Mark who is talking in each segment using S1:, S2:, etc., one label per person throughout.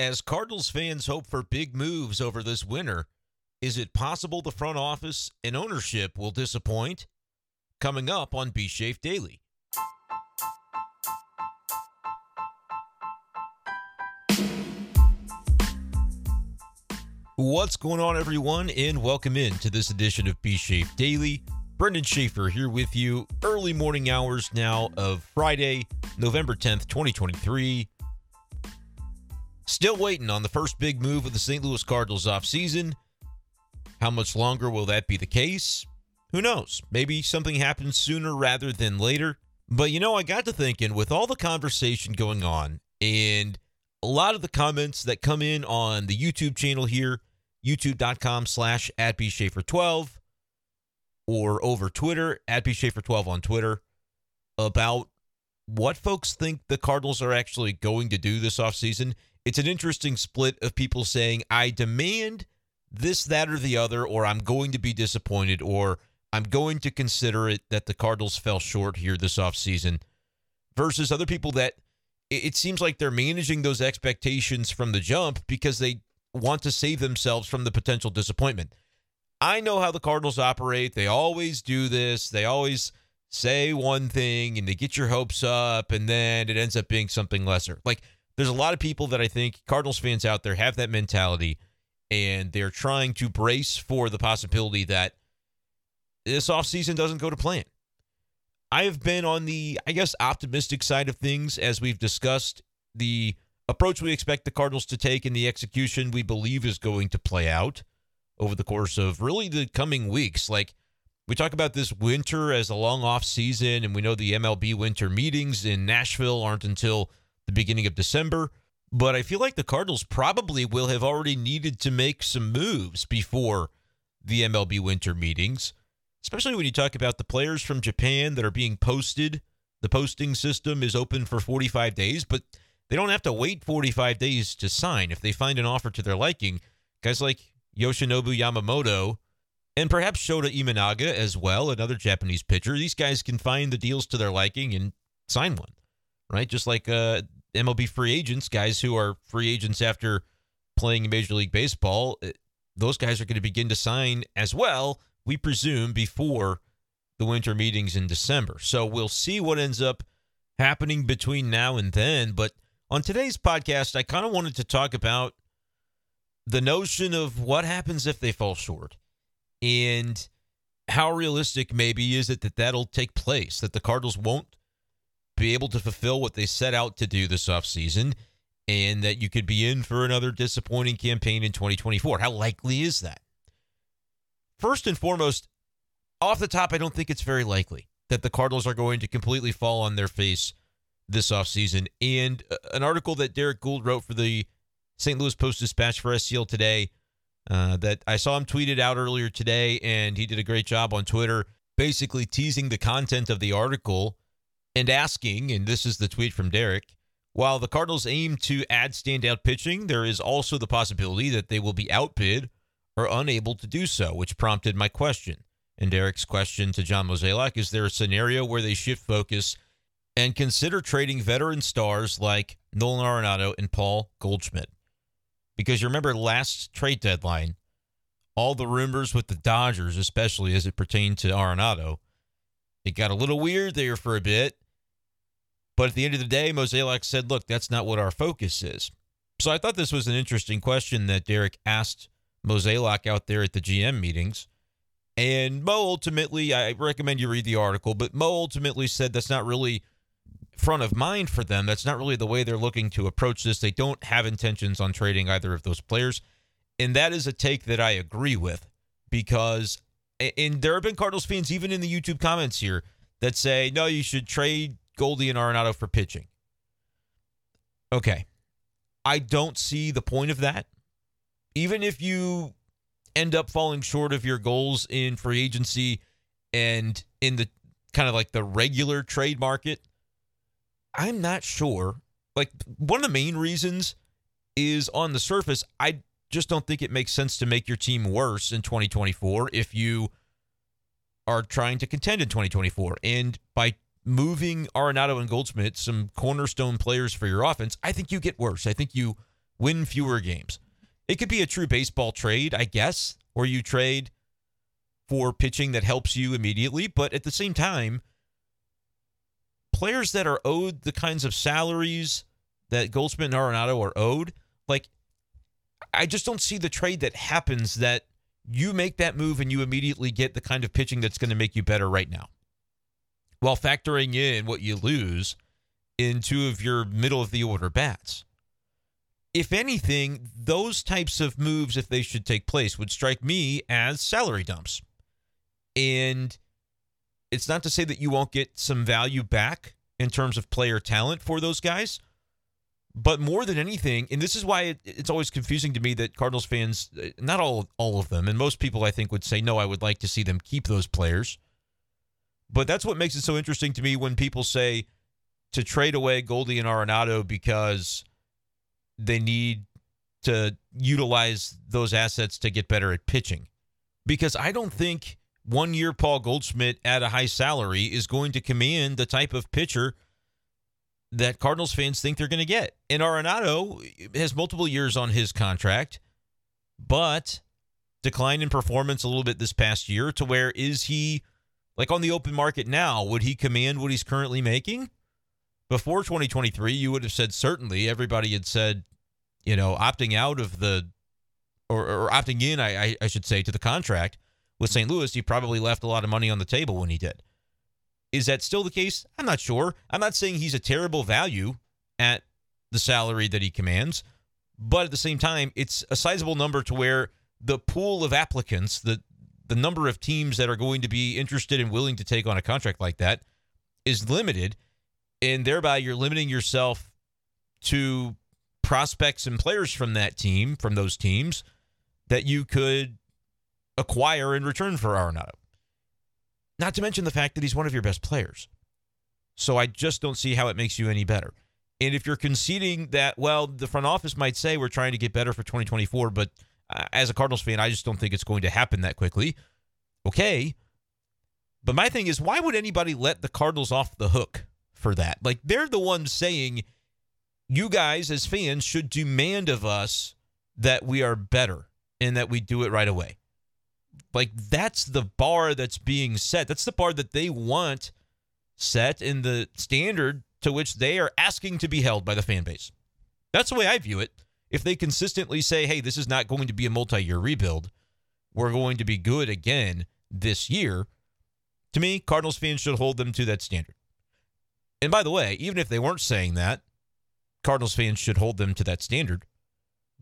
S1: As Cardinals fans hope for big moves over this winter, is it possible the front office and ownership will disappoint? Coming up on B Shafe Daily. What's going on, everyone, and welcome in to this edition of B Shafe Daily. Brenden Schaeffer here with you, early morning hours now of Friday, November 10th, 2023. Still waiting on the first big move of the St. Louis Cardinals offseason. How much longer will that be the case? Who knows? Maybe something happens sooner rather than later. But you know, I got to thinking with all the conversation going on and a lot of the comments that come in on the YouTube channel here, youtube.com slash at bschaeffer12 or over Twitter, at bschaeffer12 on Twitter, about what folks think the Cardinals are actually going to do this offseason it's an interesting split of people saying, I demand this, that, or the other, or I'm going to be disappointed, or I'm going to consider it that the Cardinals fell short here this offseason, versus other people that it seems like they're managing those expectations from the jump because they want to save themselves from the potential disappointment. I know how the Cardinals operate. They always do this. They always say one thing and they get your hopes up, and then it ends up being something lesser. Like, there's a lot of people that I think Cardinals fans out there have that mentality and they're trying to brace for the possibility that this offseason doesn't go to plan. I have been on the, I guess, optimistic side of things as we've discussed the approach we expect the Cardinals to take and the execution we believe is going to play out over the course of really the coming weeks. Like we talk about this winter as a long off season, and we know the MLB winter meetings in Nashville aren't until the beginning of December. But I feel like the Cardinals probably will have already needed to make some moves before the MLB winter meetings, especially when you talk about the players from Japan that are being posted. The posting system is open for 45 days, but they don't have to wait 45 days to sign if they find an offer to their liking. Guys like Yoshinobu Yamamoto and perhaps Shota Imanaga as well, another Japanese pitcher. These guys can find the deals to their liking and sign one, right? Just like uh, MLB free agents, guys who are free agents after playing in Major League Baseball, eh, those guys are going to begin to sign as well, we presume, before the winter meetings in December. So we'll see what ends up happening between now and then. But on today's podcast, I kind of wanted to talk about the notion of what happens if they fall short and how realistic maybe is it that that'll take place, that the Cardinals won't be able to fulfill what they set out to do this offseason and that you could be in for another disappointing campaign in 2024. How likely is that? First and foremost, off the top, I don't think it's very likely that the Cardinals are going to completely fall on their face this offseason. And uh, an article that Derrick Goold wrote for the St. Louis Post Dispatch for STL today uh, that I saw him tweeted out earlier today, and he did a great job on Twitter, basically teasing the content of the article and asking, and this is the tweet from Derrick. while the Cardinals aim to add standout pitching, there is also the possibility that they will be outbid or unable to do so, which prompted my question. And Derrick's question to John Mozeliak is there a scenario where they shift focus and consider trading veteran stars like Nolan Arenado and Paul Goldschmidt? Because you remember last trade deadline, all the rumors with the Dodgers, especially as it pertained to Arenado, it got a little weird there for a bit. But at the end of the day, Mozeliak said, look, that's not what our focus is. So I thought this was an interesting question that Derrick asked Mozeliak out there at the GM meetings. And Mo ultimately, I recommend you read the article, but Mo ultimately said that's not really front of mind for them. That's not really the way they're looking to approach this. They don't have intentions on trading either of those players. And that is a take that I agree with because and there have been Cardinals fans, even in the YouTube comments here, that say, no, you should trade Goldie and Arenado for pitching. Okay. I don't see the point of that. Even if you end up falling short of your goals in free agency and in the kind of like the regular trade market, I'm not sure. Like, one of the main reasons is on the surface, I just don't think it makes sense to make your team worse in 2024 if you are trying to contend in 2024. And by moving Arenado and Goldschmidt, some cornerstone players for your offense, I think you get worse. I think you win fewer games. It could be a true baseball trade, I guess, where you trade for pitching that helps you immediately, but at the same time, players that are owed the kinds of salaries that Goldschmidt and Arenado are owed, like I just don't see the trade that happens that you make that move and you immediately get the kind of pitching that's going to make you better right now. While factoring in what you lose in two of your middle of the order bats. If anything, those types of moves, if they should take place, would strike me as salary dumps. And it's not to say that you won't get some value back in terms of player talent for those guys. But more than anything, and this is why it, it's always confusing to me that Cardinals fans, uh, not all all of them, and most people I think would say no, I would like to see them keep those players. But that's what makes it so interesting to me when people say to trade away Goldie and Arenado because they need to utilize those assets to get better at pitching. Because I don't think one year Paul Goldschmidt at a high salary is going to command the type of pitcher that Cardinals fans think they're going to get. And Arenado has multiple years on his contract, but declined in performance a little bit this past year to where is he like on the open market now? Would he command what he's currently making? Before 2023, you would have said certainly. Everybody had said, you know, opting out of the or, or opting in, I, I, should say, to the contract with St. Louis, he probably left a lot of money on the table when he did. Is that still the case? I'm not sure. I'm not saying he's a terrible value at the salary that he commands, but at the same time, it's a sizable number to where the pool of applicants, the the number of teams that are going to be interested and willing to take on a contract like that is limited, and thereby you're limiting yourself to prospects and players from that team, from those teams that you could acquire in return for Arenado. Not to mention the fact that he's one of your best players. So I just don't see how it makes you any better. And if you're conceding that, well, the front office might say we're trying to get better for 2024, but uh, as a Cardinals fan, I just don't think it's going to happen that quickly. Okay. But my thing is, why would anybody let the Cardinals off the hook for that? Like, they're the ones saying, you guys as fans should demand of us that we are better and that we do it right away. Like that's the bar that's being set. That's the bar that they want set in the standard to which they are asking to be held by the fan base. That's the way I view it. If they consistently say, hey, this is not going to be a multi year rebuild, we're going to be good again this year, to me, Cardinals fans should hold them to that standard. And by the way, even if they weren't saying that, Cardinals fans should hold them to that standard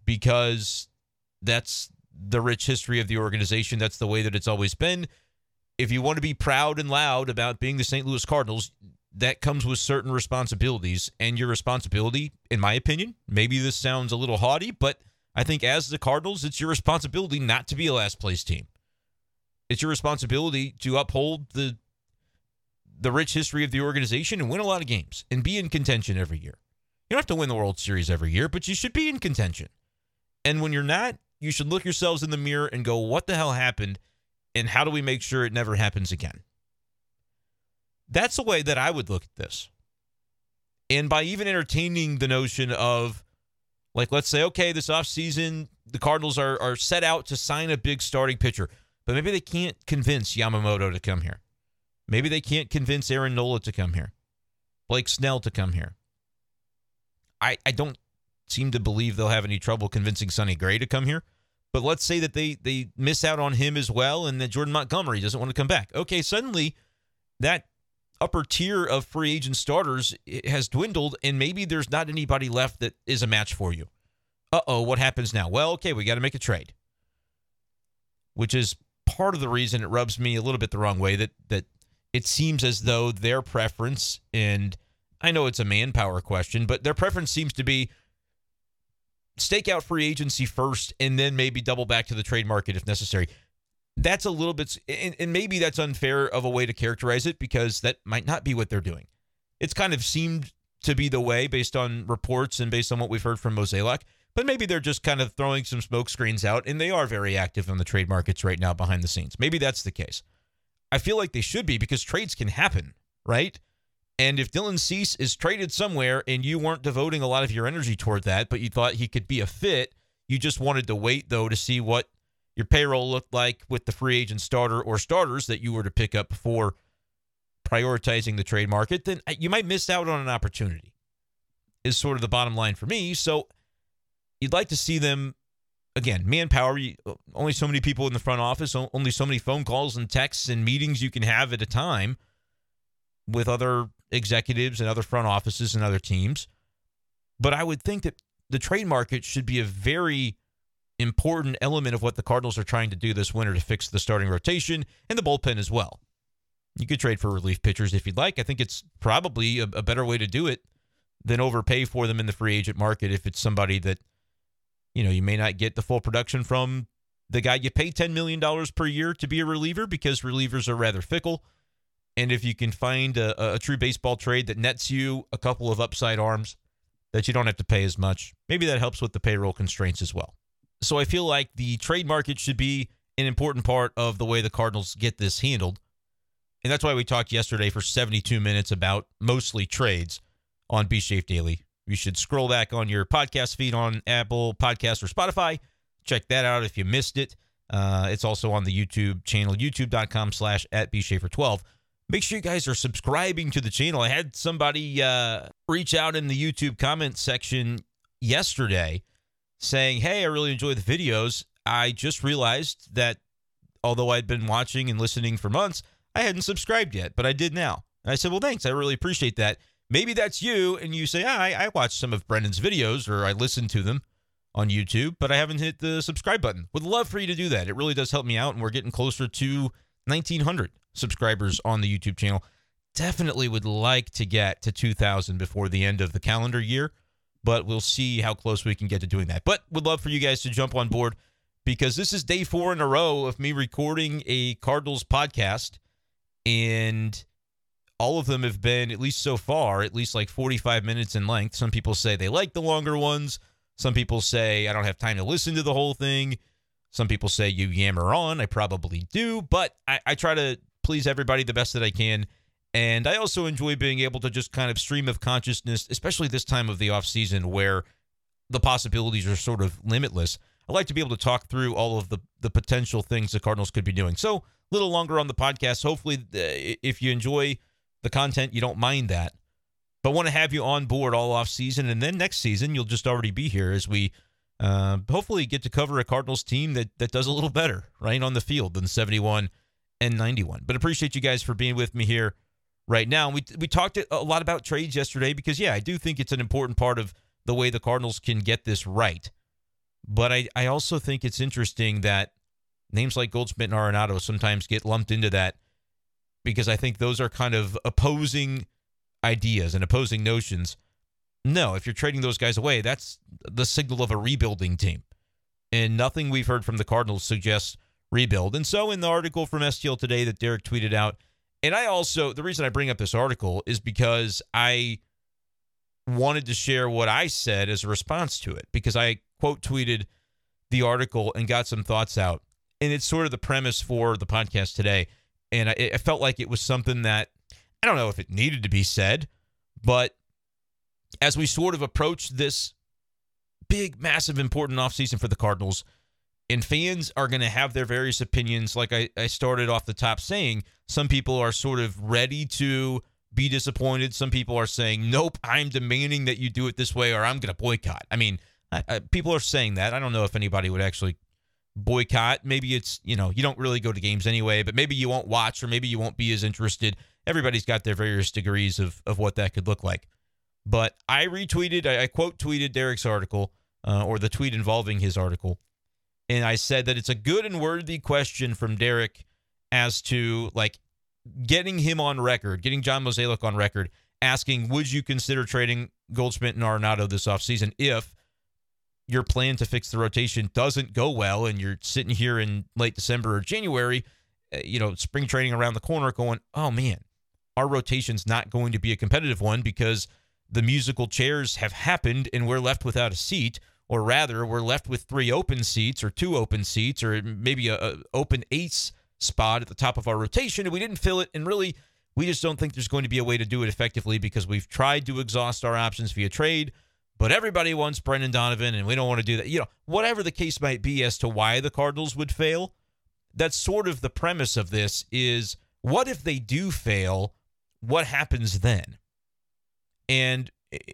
S1: because that's the rich history of the organization. That's the way that it's always been. If you want to be proud and loud about being the St. Louis Cardinals, that comes with certain responsibilities. And your responsibility, in my opinion, maybe this sounds a little haughty, but I think as the Cardinals, it's your responsibility not to be a last place team. It's your responsibility to uphold the the rich history of the organization and win a lot of games and be in contention every year. You don't have to win the World Series every year, but you should be in contention. And when you're not, you should look yourselves in the mirror and go, what the hell happened? And how do we make sure it never happens again? That's the way that I would look at this. And by even entertaining the notion of, like, let's say, okay, this offseason, the Cardinals are, are set out to sign a big starting pitcher, but maybe they can't convince Yamamoto to come here. Maybe they can't convince Aaron Nola to come here, Blake Snell to come here. I, I don't seem to believe they'll have any trouble convincing Sonny Gray to come here. But let's say that they they miss out on him as well, and that Jordan Montgomery doesn't want to come back. Okay, suddenly that upper tier of free agent starters has dwindled, and maybe there's not anybody left that is a match for you. Uh oh, what happens now? Well, okay, we got to make a trade, which is part of the reason it rubs me a little bit the wrong way that that it seems as though their preference and I know it's a manpower question, but their preference seems to be stake out free agency first and then maybe double back to the trade market if necessary. That's a little bit, and, and maybe that's unfair of a way to characterize it because that might not be what they're doing. It's kind of seemed to be the way based on reports and based on what we've heard from Mozeliak. But maybe they're just kind of throwing some smoke screens out, and they are very active on the trade markets right now behind the scenes. Maybe that's the case. I feel like they should be because trades can happen, right? And if Dylan Cease is traded somewhere and you weren't devoting a lot of your energy toward that, but you thought he could be a fit, you just wanted to wait though to see what your payroll looked like with the free agent starter or starters that you were to pick up before prioritizing the trade market, then uh, you might miss out on an opportunity. Is sort of the bottom line for me. So you'd like to see them again, manpower, uh, only so many people in the front office, only so many phone calls and texts and meetings you can have at a time with other executives and other front offices and other teams. But I would think that the trade market should be a very important element of what the Cardinals are trying to do this winter to fix the starting rotation and the bullpen as well. You could trade for relief pitchers if you'd like. I think it's probably a, a better way to do it than overpay for them in the free agent market if it's somebody that you know, you may not get the full production from the guy you pay $10 million per year to be a reliever because relievers are rather fickle. And if you can find a, a, true baseball trade that nets you a couple of upside arms that you don't have to pay as much, maybe that helps with the payroll constraints as well. So I feel like the trade market should be an important part of the way the Cardinals get this handled. And that's why we talked yesterday for 72 minutes about mostly trades on B Shafe Daily. You should scroll back on your podcast feed on Apple Podcast or Spotify. Check that out if you missed it. Uh, it's also on the YouTube channel, youtube.com slash at bschaeffer12. Make sure you guys are subscribing to the channel. I had somebody uh, reach out in the YouTube comment section yesterday saying, Hey, I really enjoy the videos. I just realized that although I'd been watching and listening for months, I hadn't subscribed yet, but I did now. And I said, Well, thanks. I really appreciate that. Maybe that's you, and you say, ah, I, I watched some of Brenden's videos or I listened to them on YouTube, but I haven't hit the subscribe button. Would love for you to do that. It really does help me out, and we're getting closer to 1,900 subscribers on the YouTube channel. Definitely would like to get to 2,000 before the end of the calendar year, but we'll see how close we can get to doing that. But would love for you guys to jump on board because this is day four in a row of me recording a Cardinals podcast. And all of them have been, at least so far, at least like 45 minutes in length. Some people say they like the longer ones. Some people say I don't have time to listen to the whole thing. Some people say you yammer on. I probably do, but I, I try to please everybody the best that I can. And I also enjoy being able to just kind of stream of consciousness, especially this time of the off season where the possibilities are sort of limitless. I like to be able to talk through all of the the potential things the Cardinals could be doing. So a little longer on the podcast. Hopefully, if you enjoy the content, you don't mind that. But want to have you on board all off season, and then next season you'll just already be here as we uh, hopefully get to cover a Cardinals team that that does a little better right on the field than 71 and 91. But appreciate you guys for being with me here right now. We we talked a lot about trades yesterday because yeah, I do think it's an important part of the way the Cardinals can get this right. But I I also think it's interesting that names like Goldschmidt and Arenado sometimes get lumped into that because I think those are kind of opposing ideas and opposing notions. No, if you're trading those guys away, that's the signal of a rebuilding team. And nothing we've heard from the Cardinals suggests rebuild. And so in the article from STL today that Derrick tweeted out, and I also, the reason I bring up this article is because I wanted to share what I said as a response to it because I quote tweeted the article and got some thoughts out. And it's sort of the premise for the podcast today and I, I felt like it was something that I don't know if it needed to be said, but as we sort of approach this big, massive, important offseason for the Cardinals, and fans are going to have their various opinions. Like I, I started off the top saying, some people are sort of ready to be disappointed. Some people are saying, nope, I'm demanding that you do it this way or I'm going to boycott. I mean, I, I, people are saying that. I don't know if anybody would actually boycott. Maybe it's, you know, you don't really go to games anyway, but maybe you won't watch or maybe you won't be as interested. Everybody's got their various degrees of, of what that could look like. But I retweeted, I, I quote tweeted Derrick's article uh, or the tweet involving his article. And I said that it's a good and worthy question from Derrick as to like getting him on record, getting John Mozeliak on record, asking, would you consider trading Goldschmidt and Arenado this offseason if your plan to fix the rotation doesn't go well and you're sitting here in late December or January, uh, you know, spring training around the corner going, oh man, our rotation's not going to be a competitive one because the musical chairs have happened and we're left without a seat. Or rather, we're left with three open seats or two open seats or maybe a, a open ace spot at the top of our rotation and we didn't fill it. And really, We just don't think there's going to be a way to do it effectively because we've tried to exhaust our options via trade, but everybody wants Brendan Donovan and we don't want to do that. You know, whatever the case might be as to why the Cardinals would fail, that's sort of the premise of this is what if they do fail? What happens then? And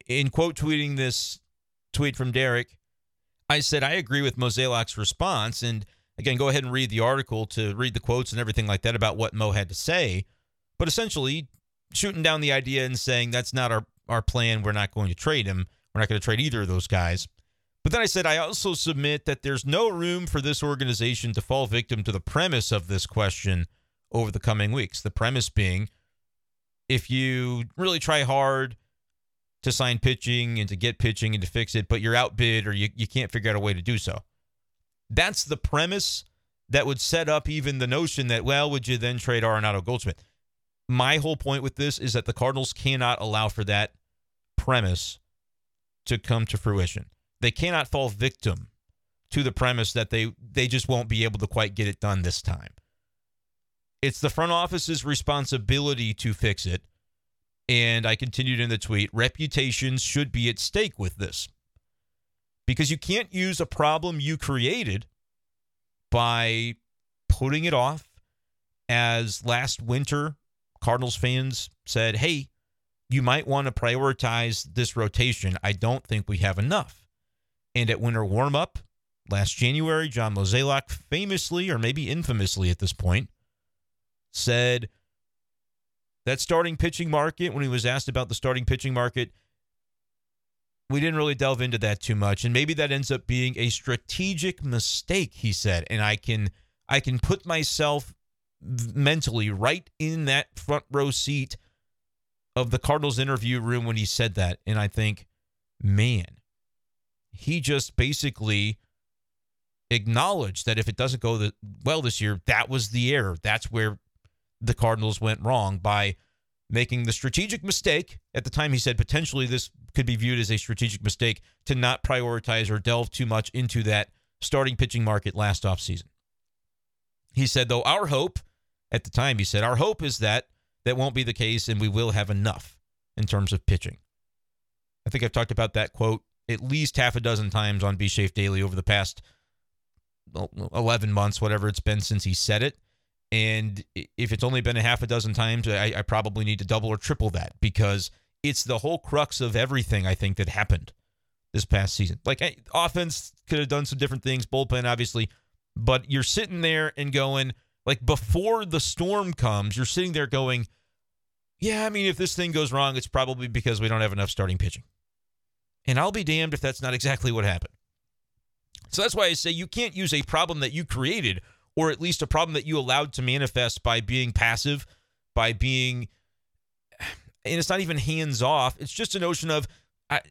S1: in quote tweeting this tweet from Derrick, I said, I agree with Mozeliak's response. And again, go ahead and read the article to read the quotes and everything like that about what Mo had to say. But essentially, shooting down the idea and saying that's not our, our plan. We're not going to trade him. We're not going to trade either of those guys. But then I said, I also submit that there's no room for this organization to fall victim to the premise of this question over the coming weeks. The premise being if you really try hard to sign pitching and to get pitching and to fix it, but you're outbid or you, you can't figure out a way to do so. That's the premise that would set up even the notion that, well, would you then trade Arenado Goldschmidt? My whole point with this is that the Cardinals cannot allow for that premise to come to fruition. They cannot fall victim to the premise that they they just won't be able to quite get it done this time. It's the front office's responsibility to fix it. And I continued in the tweet reputations should be at stake with this because you can't use a problem you created by putting it off. As last winter, Cardinals fans said, hey, you might want to prioritize this rotation. I don't think we have enough. And at winter warm up last January, John Mozeliak famously, or maybe infamously at this point, said that starting pitching market, when he was asked about the starting pitching market, we didn't really delve into that too much. And maybe that ends up being a strategic mistake, he said. And I can I can put myself mentally right in that front row seat of the Cardinals interview room when he said that. And I think, man, he just basically acknowledged that if it doesn't go the, well this year, that was the error. That's where the Cardinals went wrong by making the strategic mistake. At the time, he said potentially this could be viewed as a strategic mistake to not prioritize or delve too much into that starting pitching market last offseason. He said, though, our hope at the time, he said, our hope is that that won't be the case and we will have enough in terms of pitching. I think I've talked about that quote at least half a dozen times on B Shafe Daily over the past 11 months, whatever it's been since he said it. And if it's only been a half a dozen times, I, I, probably need to double or triple that because it's the whole crux of everything I think that happened this past season. Like eh, offense could have done some different things, bullpen obviously, but you're sitting there and going like before the storm comes, you're sitting there going, yeah, I mean if this thing goes wrong, it's probably because we don't have enough starting pitching. And I'll be damned if that's not exactly what happened. So that's why I say you can't use a problem that you created or at least a problem that you allowed to manifest by being passive, by being, and it's not even hands off. It's just a notion of,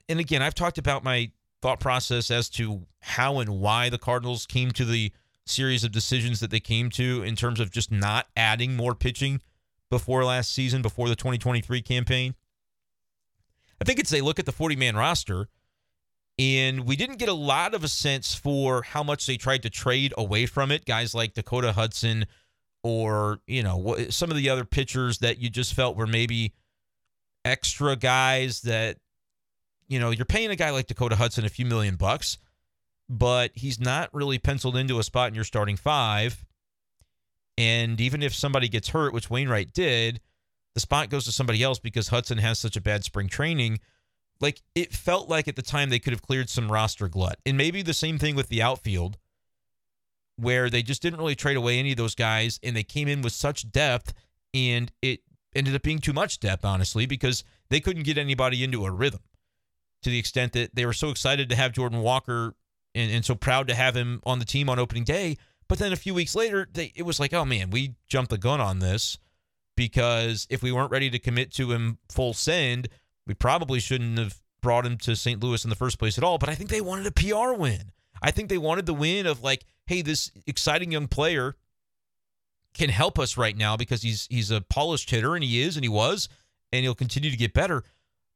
S1: and again, I've talked about my thought process as to how and why the Cardinals came to the series of decisions that they came to in terms of just not adding more pitching before last season, before the 2023 campaign. I think it's a look at the 40 man roster and we didn't get a lot of a sense for how much they tried to trade away from it. Guys like Dakota Hudson or, you know, some of the other pitchers that you just felt were maybe extra guys that, you know, you're paying a guy like Dakota Hudson a few million bucks, but he's not really penciled into a spot in your starting five. And even if somebody gets hurt, which Wainwright did, the spot goes to somebody else because Hudson has such a bad spring training like it felt like at the time they could have cleared some roster glut. And maybe the same thing with the outfield, where they just didn't really trade away any of those guys and they came in with such depth and it ended up being too much depth, honestly, because they couldn't get anybody into a rhythm to the extent that they were so excited to have Jordan Walker and, and so proud to have him on the team on opening day. But then a few weeks later, they, it was like, oh man, we jumped the gun on this because if we weren't ready to commit to him full send, we probably shouldn't have brought him to St. Louis in the first place at all, but I think they wanted a PR win. I think they wanted the win of like, hey, this exciting young player can help us right now because he's he's a polished hitter and he is and he was and he'll continue to get better.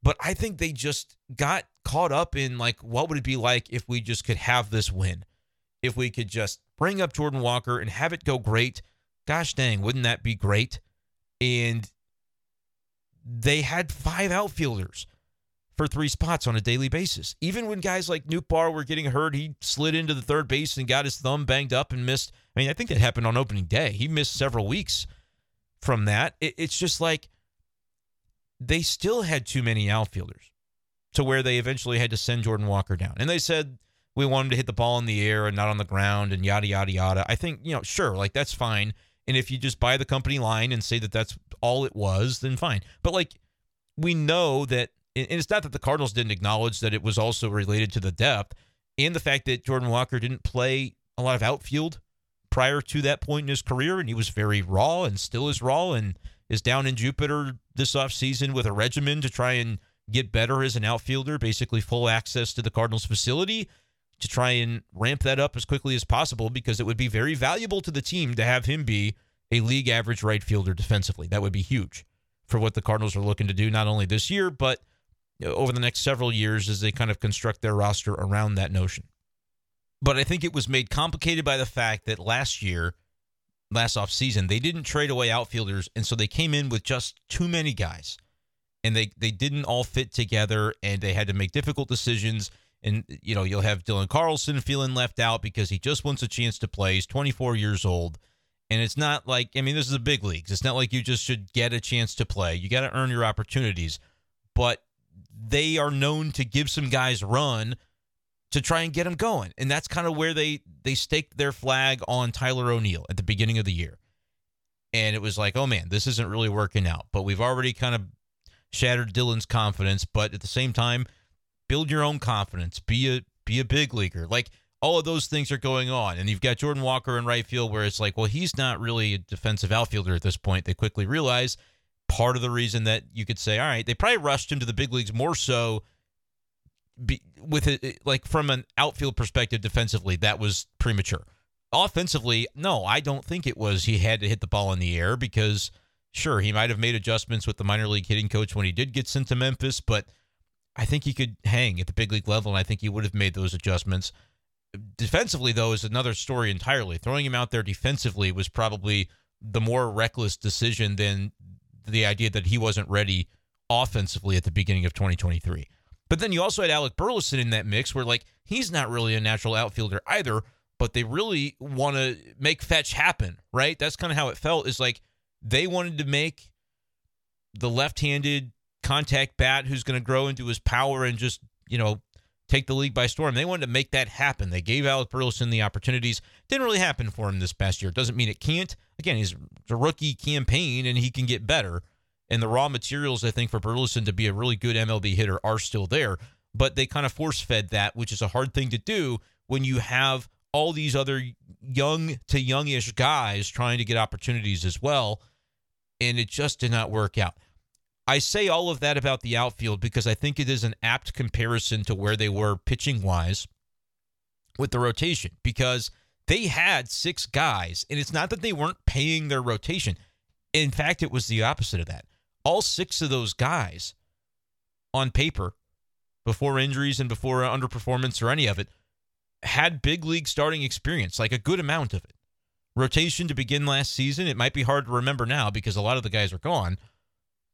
S1: But I think they just got caught up in like what would it be like if we just could have this win? If we could just bring up Jordan Walker and have it go great. Gosh dang, wouldn't that be great? And they had five outfielders for three spots on a daily basis. Even when guys like Nootbaar were getting hurt, he slid into the third base and got his thumb banged up and missed. I mean, I think that happened on opening day. He missed several weeks from that. It, it's just like they still had too many outfielders to where they eventually had to send Jordan Walker down. And they said, we want him to hit the ball in the air and not on the ground and yada, yada, yada. I think, you know, sure, like that's fine. And if you just buy the company line and say that that's all it was, then fine. But like, we know that and it's not that the Cardinals didn't acknowledge that it was also related to the depth and the fact that Jordan Walker didn't play a lot of outfield prior to that point in his career, and he was very raw and still is raw and is down in Jupiter this offseason with a regimen to try and get better as an outfielder, basically full access to the Cardinals facility to try and ramp that up as quickly as possible because it would be very valuable to the team to have him be a league average right fielder defensively. That would be huge for what the Cardinals are looking to do, not only this year, but over the next several years as they kind of construct their roster around that notion. But I think it was made complicated by the fact that last year, last offseason, they didn't trade away outfielders, and so they came in with just too many guys. And they, they didn't all fit together, and they had to make difficult decisions. And, you know, you'll have Dylan Carlson feeling left out because he just wants a chance to play. He's 24 years old. And it's not like, I mean, this is the big leagues. It's not like you just should get a chance to play. You got to earn your opportunities. But they are known to give some guys run to try and get them going. And that's kind of where they they staked their flag on Tyler O'Neill at the beginning of the year. And it was like, oh man, this isn't really working out. But we've already kind of shattered Dylan's confidence. But at the same time, build your own confidence. Be a be a big leaguer. Like all of those things are going on. And you've got Jordan Walker in right field where it's like, well, he's not really a defensive outfielder at this point. They quickly realize part of the reason that you could say, all right, they probably rushed him to the big leagues more so be, with it like from an outfield perspective defensively, that was premature. Offensively, no, I don't think it was he had to hit the ball in the air because sure, he might have made adjustments with the minor league hitting coach when he did get sent to Memphis, but I think he could hang at the big league level and I think he would have made those adjustments. Defensively, though, is another story entirely. Throwing him out there defensively was probably the more reckless decision than the idea that he wasn't ready offensively at the beginning of 2023. But then you also had Alec Burleson in that mix where, like, he's not really a natural outfielder either, but they really want to make fetch happen, right? That's kind of how it felt. Is like they wanted to make the left handed contact bat who's going to grow into his power and just, you know, take the league by storm. They wanted to make that happen. They gave Alec Burleson the opportunities. Didn't really happen for him this past year. Doesn't mean it can't. Again, he's a rookie campaign and he can get better. And the raw materials, I think, for Burleson to be a really good MLB hitter are still there. But they kind of force fed that, which is a hard thing to do when you have all these other young to youngish guys trying to get opportunities as well. And it just did not work out. I say all of that about the outfield because I think it is an apt comparison to where they were pitching wise with the rotation because they had six guys, and it's not that they weren't paying their rotation. In fact, it was the opposite of that. All six of those guys on paper, before injuries and before underperformance or any of it, had big league starting experience, like a good amount of it. Rotation to begin last season, it might be hard to remember now because a lot of the guys are gone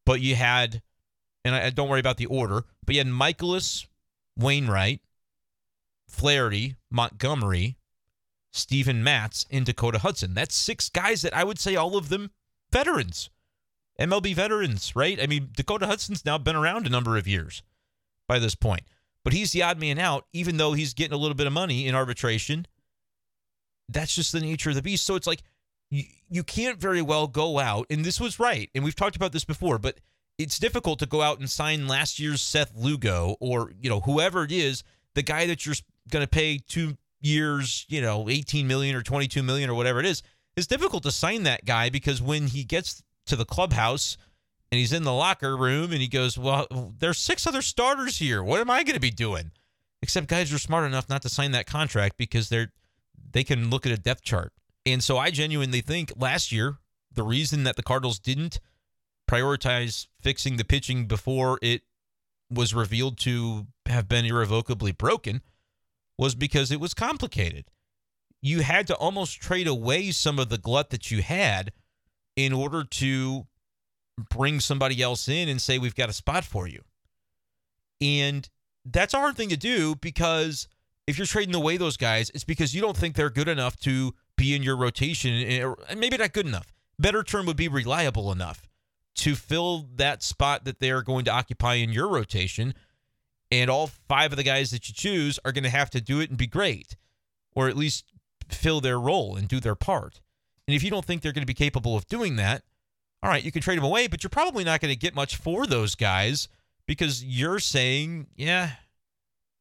S1: but you had, and I, don't worry about the order, but you had Mikolas, Wainwright, Flaherty, Montgomery, Steven Matz, and Dakota Hudson. That's six guys that I would say all of them veterans, MLB veterans, right? I mean, Dakota Hudson's now been around a number of years by this point, but he's the odd man out, even though he's getting a little bit of money in arbitration. That's just the nature of the beast. So it's like you, you can't very well go out, and this was right, and we've talked about this before, but it's difficult to go out and sign last year's Seth Lugo or, you know, whoever it is, the guy that you're going to pay two years, you know, 18 million or 22 million or whatever it is. It's difficult to sign that guy because when he gets to the clubhouse and he's in the locker room and he goes, Well, there's six other starters here. What am I going to be doing? Except guys are smart enough not to sign that contract because they're they can look at a depth chart and so I genuinely think last year, the reason that the Cardinals didn't prioritize fixing the pitching before it was revealed to have been irrevocably broken was because it was complicated. You had to almost trade away some of the glut that you had in order to bring somebody else in and say, we've got a spot for you. And that's a hard thing to do because if you're trading away those guys, it's because you don't think they're good enough to be in your rotation. Eh, and maybe not good enough. Better term would be reliable enough to fill that spot that they are going to occupy in your rotation. And all five of the guys that you choose are going to have to do it and be great, or at least fill their role and do their part. And if you don't think they're going to be capable of doing that, all right, you can trade them away, but you're probably not going to get much for those guys because you're saying, yeah,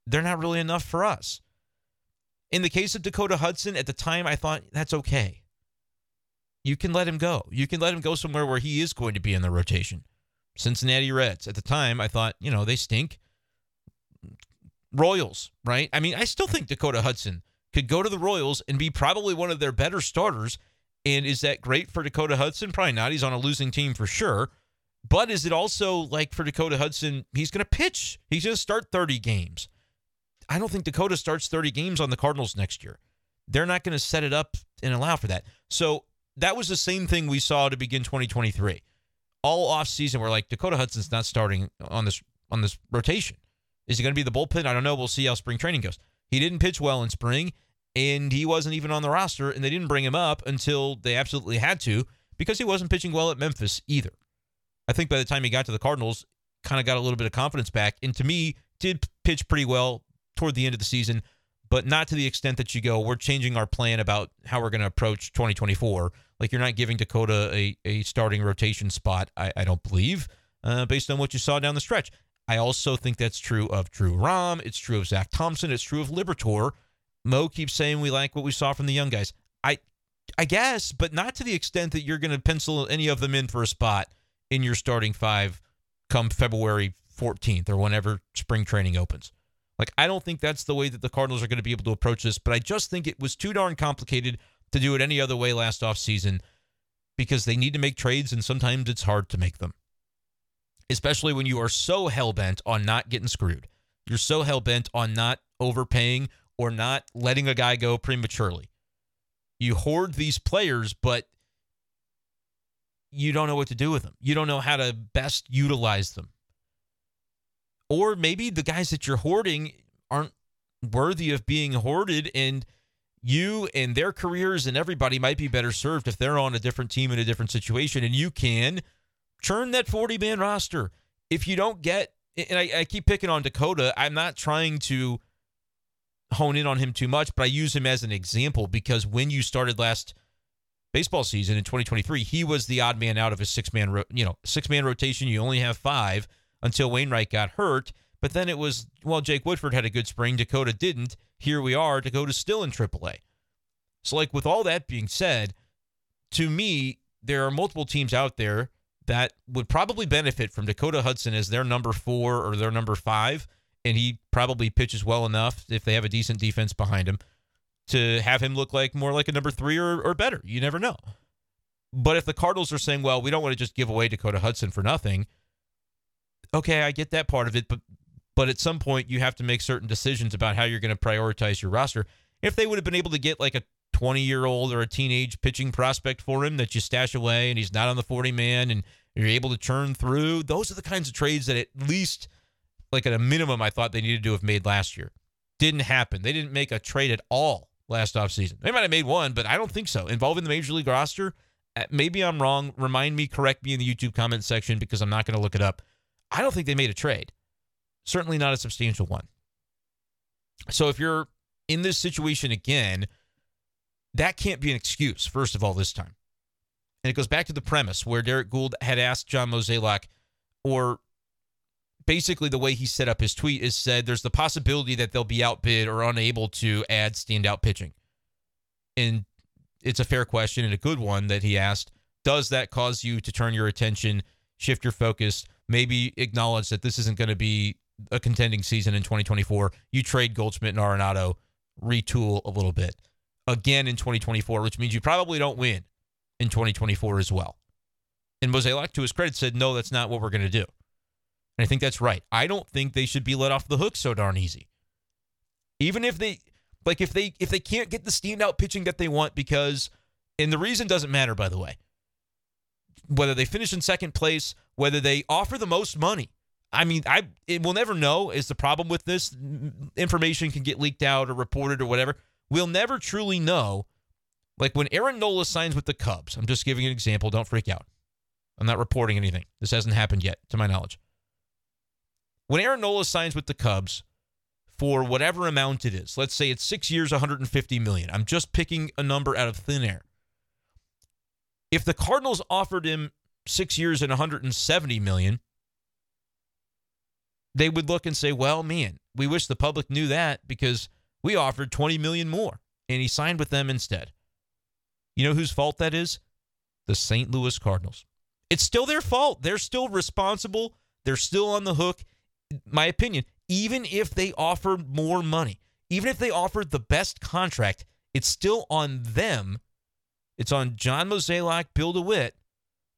S1: they're not really enough for us. In the case of Dakota Hudson, at the time, I thought that's okay. You can let him go. You can let him go somewhere where he is going to be in the rotation. Cincinnati Reds. At the time, I thought, you know, they stink. Royals, right? I mean, I still think Dakota Hudson could go to the Royals and be probably one of their better starters. And is that great for Dakota Hudson? Probably not. He's on a losing team for sure. But is it also like for Dakota Hudson, he's going to pitch? He's going to start 30 games. I don't think Dakota starts 30 games on the Cardinals next year. They're not going to set it up and allow for that. So that was the same thing we saw to begin 2023. All off season, we're like Dakota Hudson's not starting on this on this rotation. Is he going to be the bullpen? I don't know. We'll see how spring training goes. He didn't pitch well in spring, and he wasn't even on the roster, and they didn't bring him up until they absolutely had to because he wasn't pitching well at Memphis either. I think by the time he got to the Cardinals, kind of got a little bit of confidence back, and to me, did pitch pretty well toward the end of the season, but not to the extent that you go, we're changing our plan about how we're going to approach 2024. Like you're not giving Dakota a, a starting rotation spot, I, I don't believe, uh, based on what you saw down the stretch. I also think that's true of Drew Rom. It's true of Zack Thompson. It's true of Liberatore. Mo keeps saying we like what we saw from the young guys. I I guess, but not to the extent that you're going to pencil any of them in for a spot in your starting five come February 14th or whenever spring training opens. Like, I don't think that's the way that the Cardinals are going to be able to approach this, but I just think it was too darn complicated to do it any other way last offseason because they need to make trades and sometimes it's hard to make them. Especially when you are so hell bent on not getting screwed. You're so hell bent on not overpaying or not letting a guy go prematurely. You hoard these players, but you don't know what to do with them. You don't know how to best utilize them. Or maybe the guys that you're hoarding aren't worthy of being hoarded and you and their careers and everybody might be better served if they're on a different team in a different situation and you can churn that 40 man roster. If you don't get, and I, I, keep picking on Dakota, I'm not trying to hone in on him too much, but I use him as an example because when you started last baseball season in 2023, he was the odd man out of a six man, ro- you know, six man rotation. You only have five until Wainwright got hurt. But then it was, well, Jake Woodford had a good spring. Dakota didn't. Here we are. Dakota's still in AAA. So, like, with all that being said, to me, there are multiple teams out there that would probably benefit from Dakota Hudson as their number four or their number five. And he probably pitches well enough if they have a decent defense behind him to have him look like more like a number three or, or better. You never know. But if the Cardinals are saying, well, we don't want to just give away Dakota Hudson for nothing, okay, I get that part of it, but but at some point you have to make certain decisions about how you're going to prioritize your roster. If they would have been able to get like a 20 year old or a teenage pitching prospect for him that you stash away and he's not on the 40 man and you're able to churn through, those are the kinds of trades that at least, like at a minimum, I thought they needed to have made last year. Didn't happen. They didn't make a trade at all last offseason. They might have made one, but I don't think so. Involving the major league roster, uh, maybe I'm wrong. Remind me, correct me in the YouTube comment section because I'm not going to look it up. I don't think they made a trade. Certainly not a substantial one. So if you're in this situation again, that can't be an excuse, first of all, this time. And it goes back to the premise where Derrick Goold had asked John Mozeliak, or basically the way he set up his tweet is said there's the possibility that they'll be outbid or unable to add standout pitching. And it's a fair question and a good one that he asked. Does that cause you to turn your attention, shift your focus, maybe acknowledge that this isn't going to be a contending season in 2024? You trade Goldschmidt and Arenado, retool a little bit again in 2024, which means you probably don't win in 2024 as well. And Mozeliak, to his credit, said, no, that's not what we're going to do. And I think that's right. I don't think they should be let off the hook so darn easy. Even if they like if they if they can't get the standout pitching that they want because and the reason doesn't matter by the way. whether they finish in second place, whether they offer the most money. I mean, I it, we'll never know is the problem with this. Information can get leaked out or reported or whatever. We'll never truly know. Like when Aaron Nola signs with the Cubs, I'm just giving an example. Don't freak out. I'm not reporting anything. This hasn't happened yet, to my knowledge. When Aaron Nola signs with the Cubs for whatever amount it is, let's say it's six years, 150 million. I'm just picking a number out of thin air. If the Cardinals offered him six years and 170 million, they would look and say, "Well, man, we wish the public knew that because we offered 20 million more and he signed with them instead." You know whose fault that is? The St. Louis Cardinals. It's still their fault. They're still responsible. They're still on the hook. My opinion, even if they offered more money, even if they offered the best contract, it's still on them. It's on John Mozeliak, Bill DeWitt,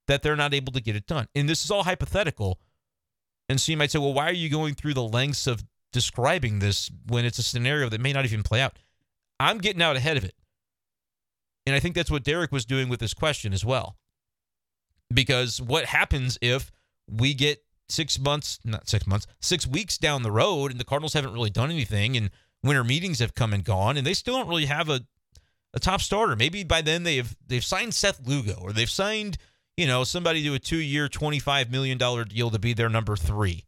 S1: that they're not able to get it done. And this is all hypothetical and so you might say, well, why are you going through the lengths of describing this when it's a scenario that may not even play out? I'm getting out ahead of it. And I think that's what Derrick was doing with this question as well. Because what happens if we get six months, not six months, six weeks down the road and the Cardinals haven't really done anything and winter meetings have come and gone and they still don't really have a, a top starter. Maybe by then they've they've signed Seth Lugo or they've signed – you know, somebody do a two year, $25 million deal to be their number three.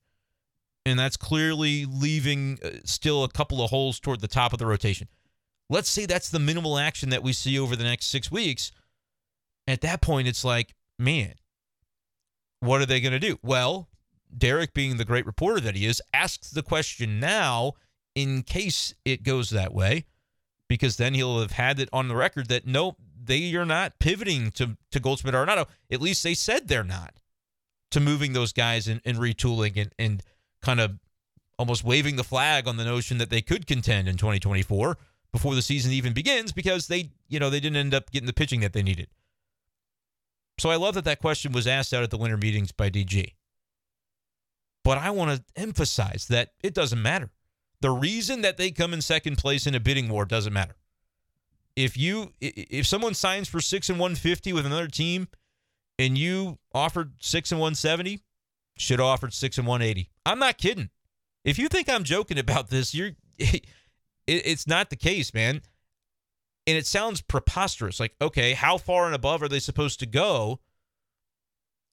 S1: And that's clearly leaving uh, still a couple of holes toward the top of the rotation. Let's say that's the minimal action that we see over the next six weeks. At that point, it's like, man, what are they going to do? Well, Derrick, being the great reporter that he is, asks the question now in case it goes that way, because then he'll have had it on the record that nope, they are not pivoting to to Goldschmidt or Arenado. At least they said they're not to moving those guys and, and retooling and, and kind of almost waving the flag on the notion that they could contend in 2024 before the season even begins because they you know they didn't end up getting the pitching that they needed. So I love that that question was asked out at the winter meetings by DG. But I want to emphasize that it doesn't matter. The reason that they come in second place in a bidding war doesn't matter if you if someone signs for six and one fifty with another team, and you offered six and one seventy, should have offered six and one eighty. I'm not kidding. If you think I'm joking about this, you're it, it's not the case, man. And it sounds preposterous. Like, okay, how far and above are they supposed to go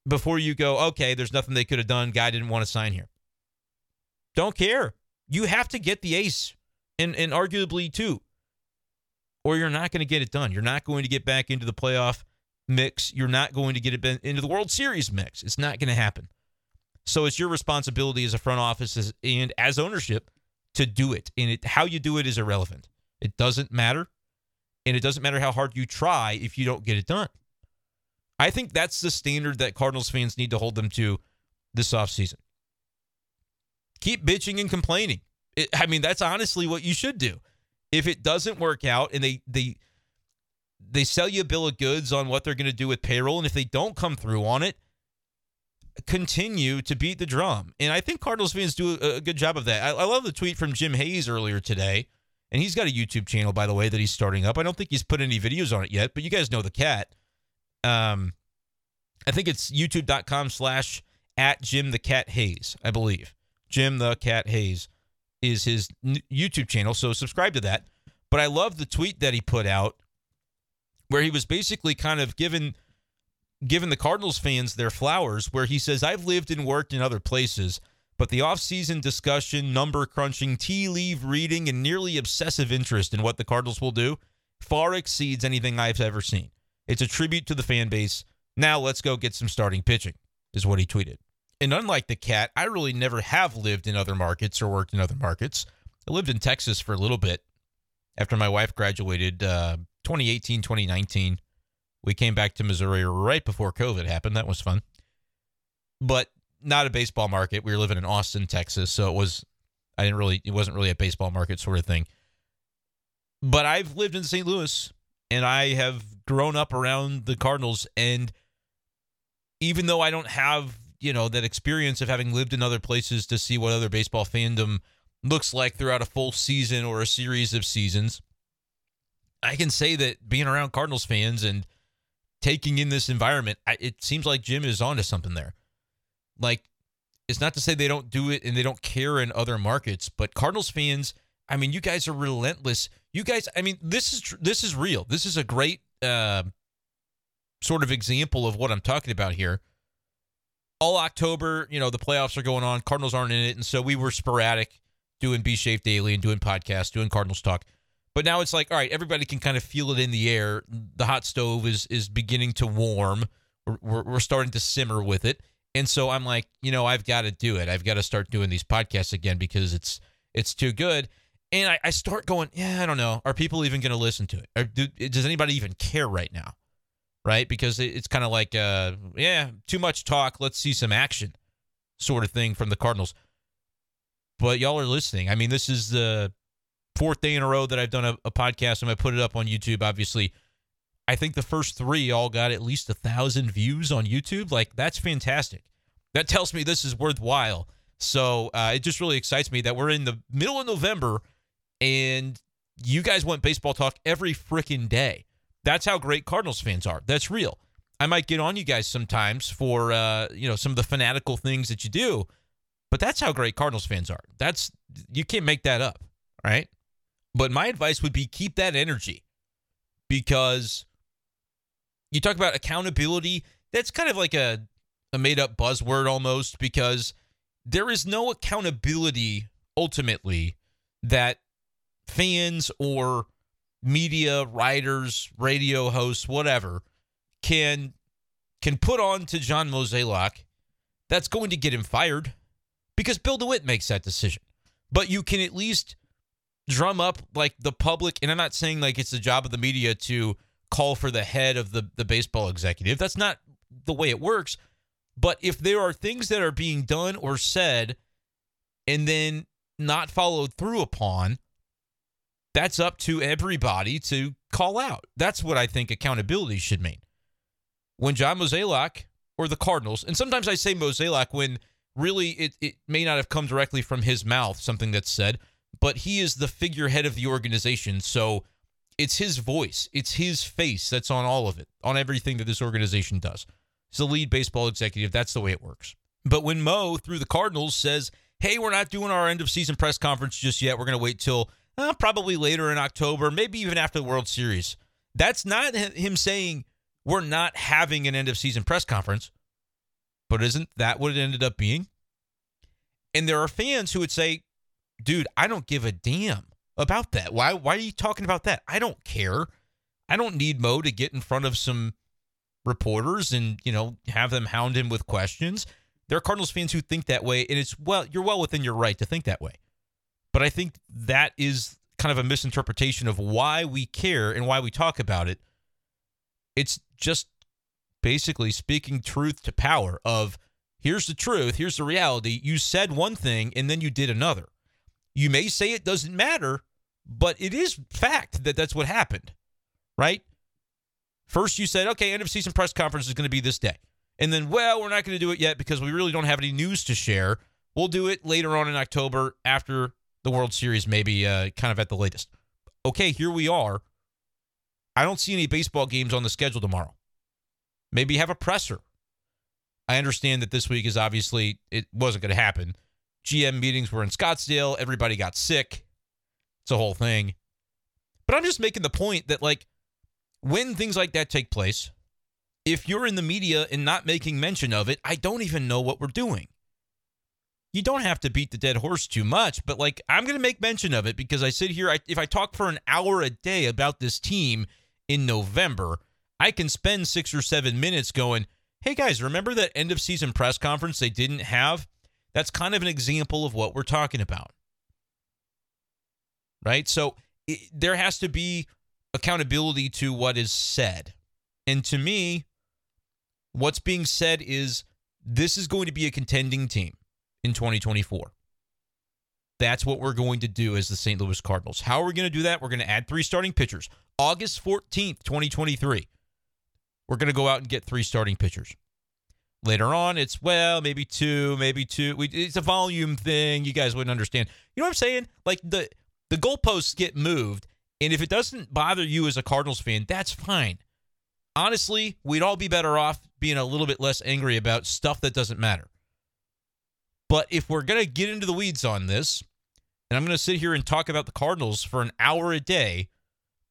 S1: before you go, okay, there's nothing they could have done. Guy didn't want to sign here. Don't care. You have to get the ace and, and arguably two or you're not going to get it done. You're not going to get back into the playoff mix. You're not going to get it into the World Series mix. It's not going to happen. So it's your responsibility as a front office and as ownership to do it. And it, how you do it is irrelevant. It doesn't matter. And it doesn't matter how hard you try if you don't get it done. I think that's the standard that Cardinals fans need to hold them to this offseason. Keep bitching and complaining. It, I mean, that's honestly what you should do if it doesn't work out and they they they sell you a bill of goods on what they're going to do with payroll and if they don't come through on it continue to beat the drum. And i think cardinals fans do a, a good job of that. I, I, love the tweet from jim hayes earlier today and he's got a youtube channel by the way that he's starting up. I don't think he's put any videos on it yet but you guys know the cat. Um i think it's youtube.com slash at jim the cat hayes i believe. Jim the cat hayes is his YouTube channel. So subscribe to that. But I love the tweet that he put out where he was basically kind of given given the Cardinals fans their flowers where he says I've lived and worked in other places, but the offseason discussion, number crunching, tea leave reading and nearly obsessive interest in what the Cardinals will do far exceeds anything I've ever seen. It's a tribute to the fan base. Now let's go get some starting pitching, is what he tweeted. And unlike the cat, I really never have lived in other markets or worked in other markets. I lived in Texas for a little bit after my wife graduated uh, 2018, 2019. We came back to Missouri right before COVID happened. That was fun. But not a baseball market. We were living in Austin, Texas. So it was, I didn't really, it wasn't really a baseball market sort of thing. But I've lived in St. Louis and I have grown up around the Cardinals. And even though I don't have you know that experience of having lived in other places to see what other baseball fandom looks like throughout a full season or a series of seasons. I can say that being around Cardinals fans and taking in this environment, I, it seems like Jim is onto something there. Like, it's not to say they don't do it and they don't care in other markets, but Cardinals fans, I mean, you guys are relentless. You guys, I mean, this is this is real. This is a great uh, sort of example of what I'm talking about here. All October, you know, the playoffs are going on. Cardinals aren't in it, and so we were sporadic doing B Shafe Daily and doing podcasts, doing Cardinals talk. But now it's like, all right, everybody can kind of feel it in the air. The hot stove is is beginning to warm. We're, we're, starting to simmer with it, and so I'm like, you know, I've got to do it. I've got to start doing these podcasts again because it's it's too good. And I, I start going, yeah, I don't know. Are people even going to listen to it? Or do, does anybody even care right now? Right? Because it's kind of like, uh, yeah, too much talk. Let's see some action, sort of thing from the Cardinals. But y'all are listening. I mean, this is the fourth day in a row that I've done a, a podcast. I'm to put it up on YouTube. Obviously, I think the first three all got at least a thousand views on YouTube. Like that's fantastic. That tells me this is worthwhile. So uh, it just really excites me that we're in the middle of November and you guys want baseball talk every freaking day. That's how great Cardinals fans are. That's real. I might get on you guys sometimes for uh, you know some of the fanatical things that you do, but that's how great Cardinals fans are. That's you can't make that up, right? But my advice would be keep that energy because you talk about accountability. That's kind of like a, a made up buzzword almost because there is no accountability ultimately that fans or media, writers, radio hosts, whatever, can can put on to John Mozeliak that's going to get him fired because Bill DeWitt makes that decision. But you can at least drum up like the public, and I'm not saying like it's the job of the media to call for the head of the, the baseball executive. That's not the way it works. But if there are things that are being done or said and then not followed through upon, that's up to everybody to call out. That's what I think accountability should mean. When John Mozeliak or the Cardinals, and sometimes I say Mozeliak when really it, it may not have come directly from his mouth, something that's said, but he is the figurehead of the organization. So it's his voice, it's his face that's on all of it, on everything that this organization does. He's the lead baseball executive. That's the way it works. But when Mo, through the Cardinals, says, hey, we're not doing our end of season press conference just yet, we're going to wait till uh, probably later in October, maybe even after the World Series. That's not him saying we're not having an end of season press conference, but isn't that what it ended up being? And there are fans who would say, dude, I don't give a damn about that. Why why are you talking about that? I don't care. I don't need Mo to get in front of some reporters and, you know, have them hound him with questions. There are Cardinals fans who think that way, and it's well, you're well within your right to think that way. But I think that is kind of a misinterpretation of why we care and why we talk about it. It's just basically speaking truth to power of here's the truth, here's the reality. You said one thing and then you did another. You may say it doesn't matter, but it is fact that that's what happened, right? First, you said, okay, end of season press conference is going to be this day. And then, well, we're not going to do it yet because we really don't have any news to share. We'll do it later on in October after the World Series, maybe uh, kind of at the latest. Okay, here we are. I don't see any baseball games on the schedule tomorrow. Maybe have a presser. I understand that this week is obviously, it wasn't going to happen. GM meetings were in Scottsdale. Everybody got sick. It's a whole thing. But I'm just making the point that, like, when things like that take place, if you're in the media and not making mention of it, I don't even know what we're doing. You don't have to beat the dead horse too much, but like I'm going to make mention of it because I sit here. I, if I talk for an hour a day about this team in November, I can spend six or seven minutes going, hey guys, remember that end of season press conference they didn't have? That's kind of an example of what we're talking about. Right? So it, there has to be accountability to what is said. And to me, what's being said is this is going to be a contending team in 2024. That's what we're going to do as the St. Louis Cardinals. How are we going to do that? We're going to add three starting pitchers. August 14th, 2023. We're going to go out and get three starting pitchers. Later on, it's well, maybe two, maybe two. We, it's a volume thing. You guys wouldn't understand. You know what I'm saying? Like the the goalposts get moved, and if it doesn't bother you as a Cardinals fan, that's fine. honestly, we'd all be better off being a little bit less angry about stuff that doesn't matter. But if we're going to get into the weeds on this, and I'm going to sit here and talk about the Cardinals for an hour a day,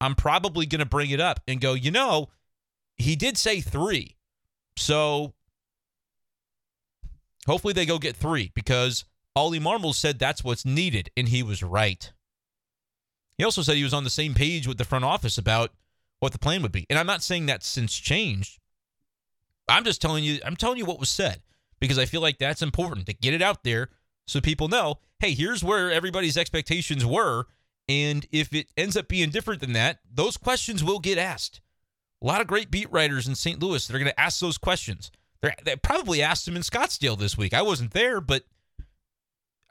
S1: I'm probably going to bring it up and go, you know, he did say three. So hopefully they go get three because Ollie Marmol said that's what's needed, and he was right. He also said he was on the same page with the front office about what the plan would be. And I'm not saying that's since changed. I'm just telling you, I'm telling you what was said because I feel like that's important to get it out there so people know, hey, here's where everybody's expectations were. And if it ends up being different than that, those questions will get asked. A lot of great beat writers in St. Louis that are going to ask those questions. They're, they probably asked them in Scottsdale this week. I wasn't there, but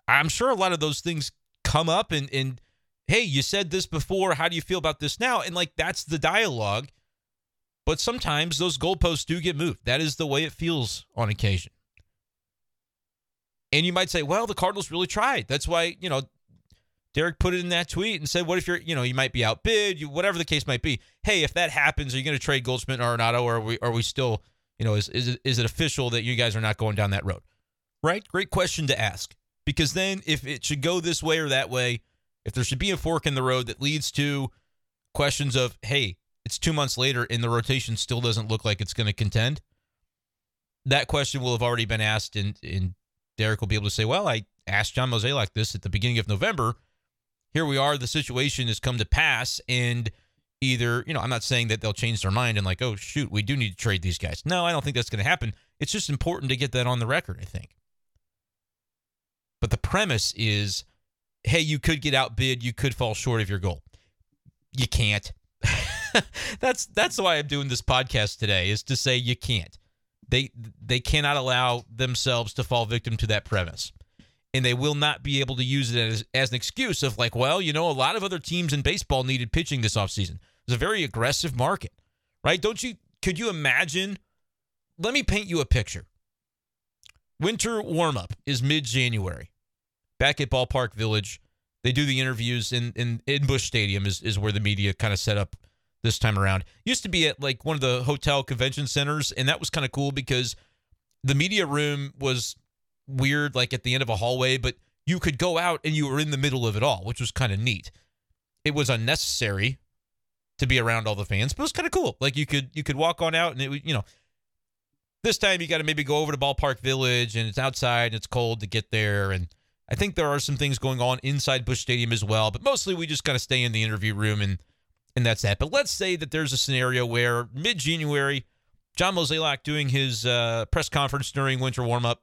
S1: I'm sure a lot of those things come up and, and hey, you said this before. How do you feel about this now? And like that's the dialogue. But sometimes those goalposts do get moved. That is the way it feels on occasion. And you might say, well, the Cardinals really tried. That's why, you know, Derrick put it in that tweet and said, what if you're, you know, you might be outbid, you, whatever the case might be. Hey, if that happens, are you going to trade Goldschmidt and Arenado, or are we, are we still, you know, is, is, it, is it official that you guys are not going down that road? Right? Great question to ask. Because then if it should go this way or that way, if there should be a fork in the road that leads to questions of, hey, it's two months later and the rotation still doesn't look like it's going to contend, that question will have already been asked, and, and Derrick will be able to say, well, I asked John Mozeliak this at the beginning of November. Here we are. The situation has come to pass, and either, you know, I'm not saying that they'll change their mind and like, oh, shoot, we do need to trade these guys. No, I don't think that's going to happen. It's just important to get that on the record, I think. But the premise is hey, you could get outbid, you could fall short of your goal. You can't. that's that's why I'm doing this podcast today is to say you can't. They they cannot allow themselves to fall victim to that premise. And they will not be able to use it as, as an excuse of like, well, you know, a lot of other teams in baseball needed pitching this offseason. It's a very aggressive market. Right? Don't you could you imagine? Let me paint you a picture. Winter warm-up is mid-January back at Ballpark Village. They do the interviews in in, in Busch Stadium is, is where the media kind of set up this time around. Used to be at like one of the hotel convention centers, and that was kind of cool because the media room was weird, like at the end of a hallway, but you could go out and you were in the middle of it all, which was kind of neat. It was unnecessary to be around all the fans, but it was kind of cool. Like you could you could walk on out and it you know this time you got to maybe go over to Ballpark Village and it's outside and it's cold to get there and I think there are some things going on inside Busch Stadium as well, but mostly we just kind of stay in the interview room and and that's that. But let's say that there's a scenario where mid January, John Mozeliak doing his uh, press conference during winter warm up,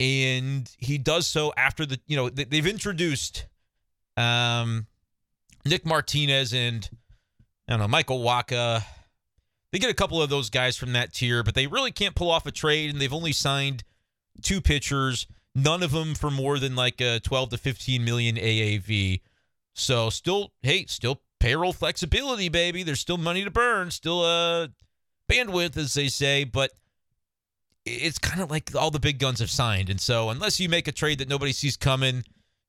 S1: and he does so after the you know they've introduced um, Nick Martinez and I don't know Michael Wacha. They get a couple of those guys from that tier, but they really can't pull off a trade, and they've only signed two pitchers none of them for more than like a 12 to 15 million AAV. So still, hey, still payroll flexibility, baby. There's still money to burn, still uh bandwidth, as they say, but it's kind of like all the big guns have signed. And so unless you make a trade that nobody sees coming,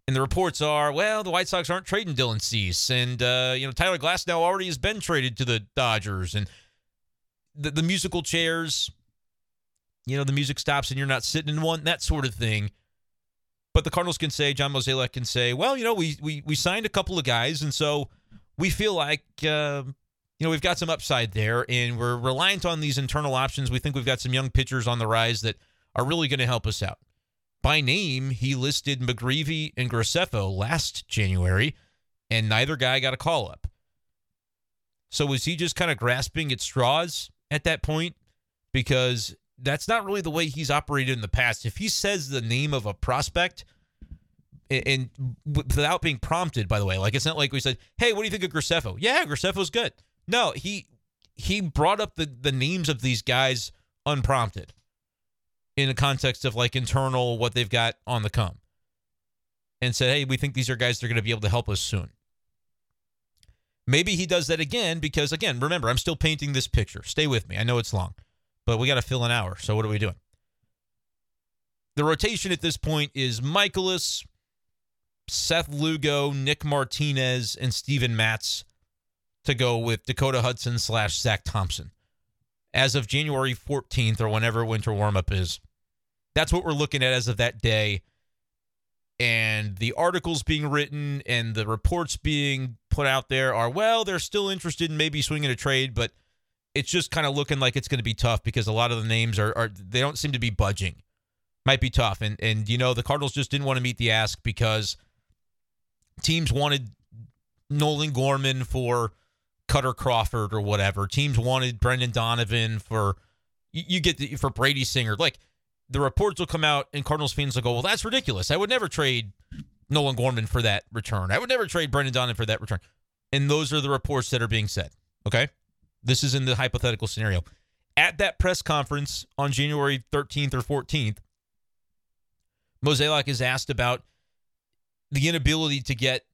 S1: and the reports are, well, the White Sox aren't trading Dylan Cease, and uh, you know Tyler Glasnow already has been traded to the Dodgers, and the, the musical chairs, you know, the music stops and you're not sitting in one, that sort of thing. But the Cardinals can say, John Mozeliak can say, well, you know, we we we signed a couple of guys, and so we feel like uh, you know we've got some upside there, and we're reliant on these internal options. We think we've got some young pitchers on the rise that are really going to help us out. By name, he listed McGreevy and Graceffo last January, and neither guy got a call up. So was he just kind of grasping at straws at that point? Because that's not really the way he's operated in the past. If he says the name of a prospect, and, without being prompted, by the way, like it's not like we said, "Hey, what do you think of Graceffo?" Yeah, Graceffo's good. No, he he brought up the the names of these guys unprompted in the context of like internal what they've got on the come, and said, "Hey, we think these are guys that are going to be able to help us soon." Maybe he does that again because, again, remember, I'm still painting this picture. Stay with me. I know it's long but we got to fill an hour. So what are we doing? The rotation at this point is Mikolas, Seth Lugo, Nick Martinez, and Steven Matz. to go with Dakota Hudson slash Zack Thompson as of January 14th or whenever winter warmup is. That's what we're looking at as of that day. And the articles being written and the reports being put out there are, well, they're still interested in maybe swinging a trade, but it's just kind of looking like it's going to be tough because a lot of the names are, are they don't seem to be budging. Might be tough. And and you know, the Cardinals just didn't want to meet the ask because teams wanted Nolan Gorman for Kutter Crawford or whatever. Teams wanted Brendan Donovan for you, get the, for Brady Singer. Like the reports will come out and Cardinals fans will go, "Well, that's ridiculous. I would never trade Nolan Gorman for that return. I would never trade Brendan Donovan for that return." And those are the reports that are being said. Okay? This is in the hypothetical scenario. At that press conference on January 13th or 14th, Mozeliak is asked about the inability to get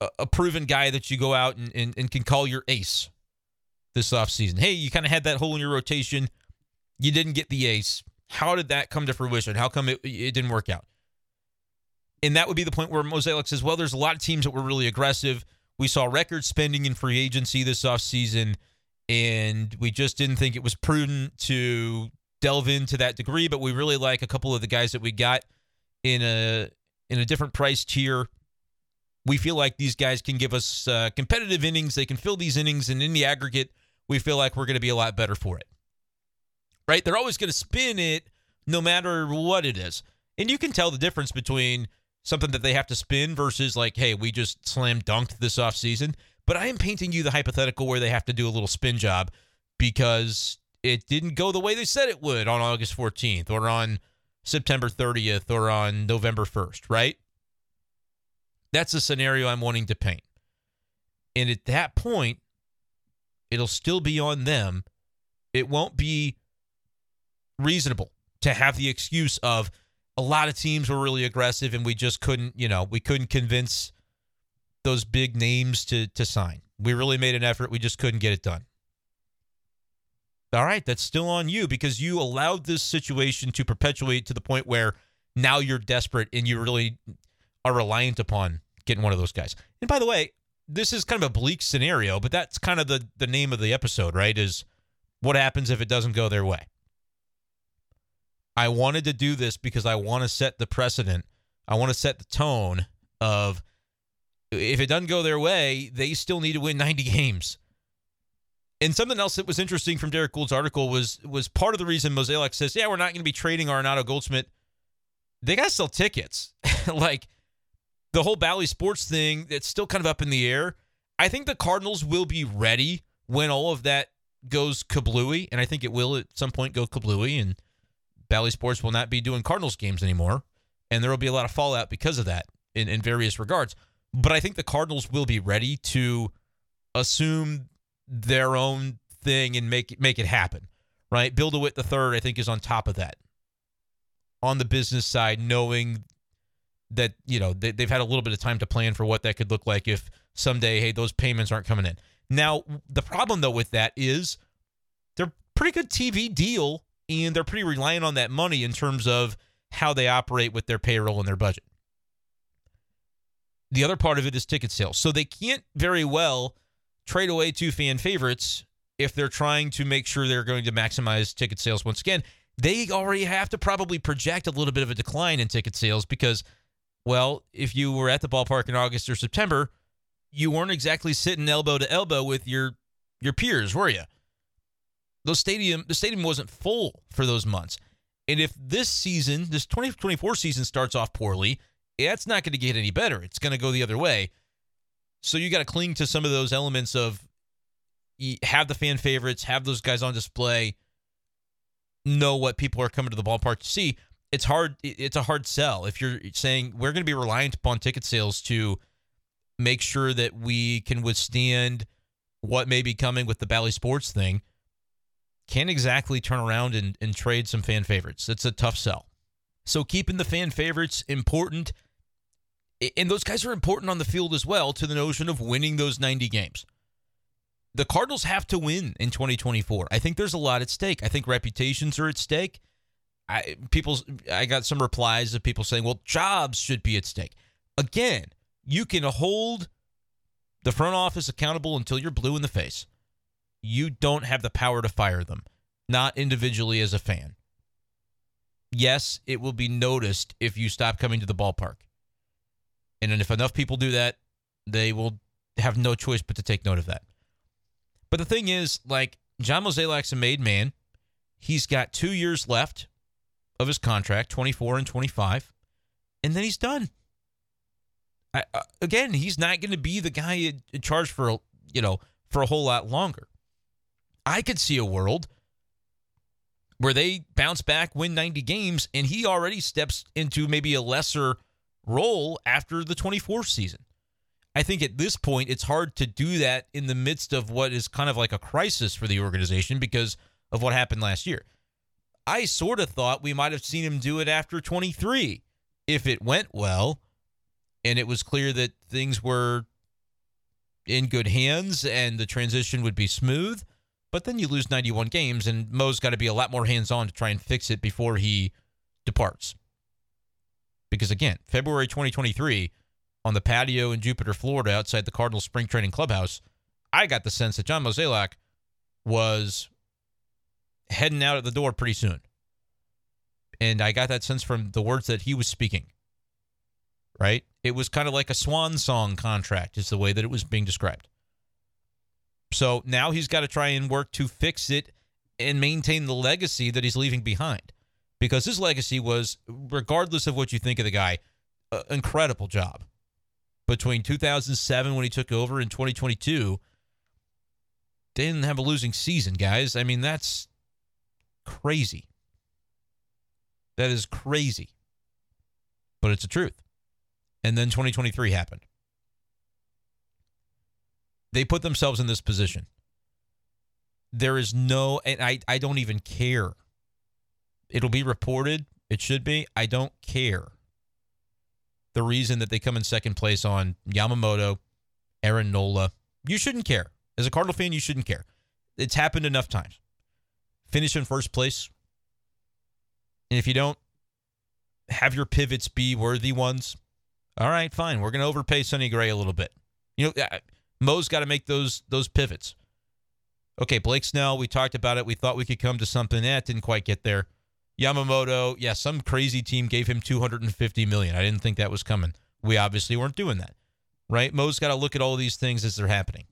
S1: a, a proven guy that you go out and, and, and can call your ace this offseason. Hey, you kind of had that hole in your rotation. You didn't get the ace. How did that come to fruition? How come it, it didn't work out? And that would be the point where Mozeliak says, well, there's a lot of teams that were really aggressive. We saw record spending in free agency this offseason, and we just didn't think it was prudent to delve into that degree. But we really like a couple of the guys that we got in a in a different price tier. We feel like these guys can give us uh, competitive innings. They can fill these innings, and in the aggregate, we feel like we're going to be a lot better for it. Right? They're always going to spin it no matter what it is. And you can tell the difference between something that they have to spin versus like, hey, we just slam dunked this offseason. But I am painting you the hypothetical where they have to do a little spin job because it didn't go the way they said it would on August 14th or on September 30th or on November 1st, right? That's the scenario I'm wanting to paint. And at that point, it'll still be on them. It won't be reasonable to have the excuse of a lot of teams were really aggressive and we just couldn't, you know, we couldn't convince those big names to to sign. We really made an effort, we just couldn't get it done. All right, that's still on you because you allowed this situation to perpetuate to the point where now you're desperate and you really are reliant upon getting one of those guys. And by the way, this is kind of a bleak scenario, but that's kind of the the name of the episode, right? Is what happens if it doesn't go their way. I wanted to do this because I want to set the precedent. I want to set the tone of if it doesn't go their way, they still need to win 90 games. And something else that was interesting from Derrick Goold's article was was part of the reason Mozeliak says, "Yeah, we're not going to be trading Arenado Goldschmidt." They got to sell tickets. like the whole Bally Sports thing, that's still kind of up in the air. I think the Cardinals will be ready when all of that goes kablooey, and I think it will at some point go kablooey, and Bally Sports will not be doing Cardinals games anymore, and there will be a lot of fallout because of that in, in various regards. But I think the Cardinals will be ready to assume their own thing and make make it happen. Right? Bill DeWitt the third, I think, is on top of that. On the business side, knowing that, you know, they, they've had a little bit of time to plan for what that could look like if someday, hey, those payments aren't coming in. Now, the problem though with that is they're pretty good TV deal and they're pretty reliant on that money in terms of how they operate with their payroll and their budget. The other part of it is ticket sales. So they can't very well trade away two fan favorites if they're trying to make sure they're going to maximize ticket sales once again. They already have to probably project a little bit of a decline in ticket sales because, well, if you were at the ballpark in August or September, you weren't exactly sitting elbow to elbow with your your peers, were you? Those stadium the stadium wasn't full for those months. And if this season, this 2024 season starts off poorly, that's not going to get any better. It's going to go the other way. So you got to cling to some of those elements of have the fan favorites, have those guys on display, know what people are coming to the ballpark to see. It's hard. It's a hard sell if you're saying we're going to be reliant upon ticket sales to make sure that we can withstand what may be coming with the Bally Sports thing. Can't exactly turn around and, and trade some fan favorites. It's a tough sell. So keeping the fan favorites important and those guys are important on the field as well to the notion of winning those 90 games. The Cardinals have to win in 2024. I think there's a lot at stake. I think reputations are at stake. I people I got some replies of people saying, "Well, jobs should be at stake." Again, you can hold
S2: the front office accountable until you're blue in the face. You don't have the power to fire them, not individually as a fan. Yes, it will be noticed if you stop coming to the ballpark. And if enough people do that, they will have no choice but to take note of that. But the thing is, like, John Mozeliak's a made man. He's got two years left of his contract, 24 and 25, and then he's done. I, uh, again, he's not going to be the guy in, in charge for, a, you know, for a whole lot longer. I could see a world where they bounce back, win 90 games, and he already steps into maybe a lesser role after the 24th season. I think at this point, it's hard to do that in the midst of what is kind of like a crisis for the organization because of what happened last year. I sort of thought we might have seen him do it after 23 if it went well and it was clear that things were in good hands and the transition would be smooth. But then you lose 91 games, and Mo's got to be a lot more hands on to try and fix it before he departs. Because again, February 2023, on the patio in Jupiter, Florida, outside the Cardinals spring training clubhouse, I got the sense that John Mozeliak was heading out of the door pretty soon. And I got that sense from the words that he was speaking. Right? It was kind of like a swan song contract, is the way that it was being described. So now he's got to try and work to fix it and maintain the legacy that he's leaving behind. Because his legacy was, regardless of what you think of the guy, incredible job. Between 2007 when he took over and 2022, they didn't have a losing season, guys. I mean, that's crazy. That is crazy. But it's the truth. And then 2023 happened they put themselves in this position. There is no, and I, I don't even care. It'll be reported. It should be. I don't care. The reason that they come in second place on Yamamoto, Aaron Nola, you shouldn't care. As a Cardinal fan, you shouldn't care. It's happened enough times. Finish in first place. And if you don't have your pivots be worthy ones, all right, fine. We're going to overpay Sonny Gray a little bit. You know, uh, Mo's got to make those those pivots. Okay, Blake Snell, we talked about it. We thought we could come to something. Eh, that didn't quite get there. Yamamoto, yeah, some crazy team gave him 250 million. I didn't think that was coming. We obviously weren't doing that. Right? Mo's got to look at all these things as they're happening.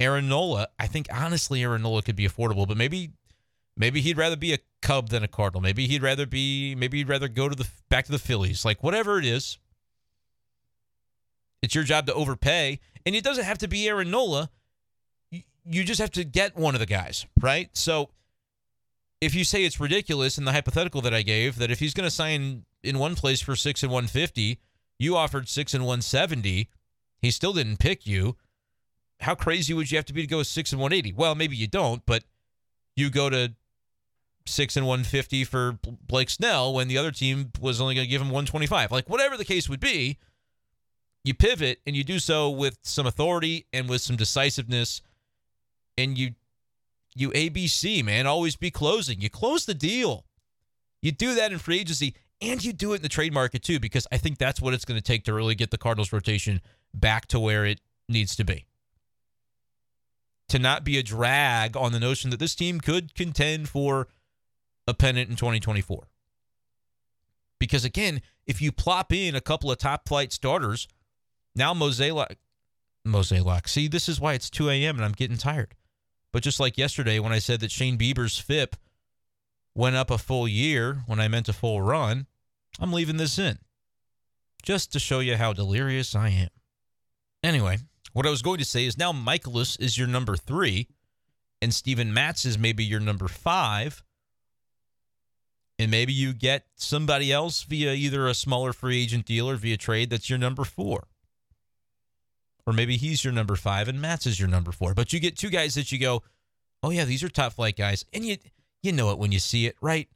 S2: Aaron Nola, I think honestly Aaron Nola could be affordable, but maybe maybe he'd rather be a Cub than a Cardinal. Maybe he'd rather be maybe he'd rather go to the back to the Phillies. Like whatever it is. It's your job to overpay and it doesn't have to be Aaron Nola. You just have to get one of the guys, right? So if you say it's ridiculous in the hypothetical that I gave, that if he's going to sign in one place for six and 150, you offered six and 170, he still didn't pick you. How crazy would you have to be to go six and 180? Well, maybe you don't, but you go to six and 150 for Blake Snell when the other team was only going to give him 125. Like, whatever the case would be, you pivot and you do so with some authority and with some decisiveness and you you ABC, man, always be closing. You close the deal. You do that in free agency and you do it in the trade market too because I think that's what it's going to take to really get the Cardinals rotation back to where it needs to be. To not be a drag on the notion that this team could contend for a pennant in 2024. Because again, if you plop in a couple of top flight starters now Mozeliak, Mozeliak. See, this is why it's 2 a.m. and I'm getting tired. But just like yesterday when I said that Shane Bieber's FIP went up a full year when I meant a full run, I'm leaving this in just to show you how delirious I am. Anyway, what I was going to say is now Mikolas is your number three, and Steven Matz is maybe your number five. And maybe you get somebody else via either a smaller free agent deal or via trade that's your number four. Or maybe he's your number five and Matz is your number four. But you get two guys that you go, oh yeah, these are top flight guys, and you you know it when you see it, right?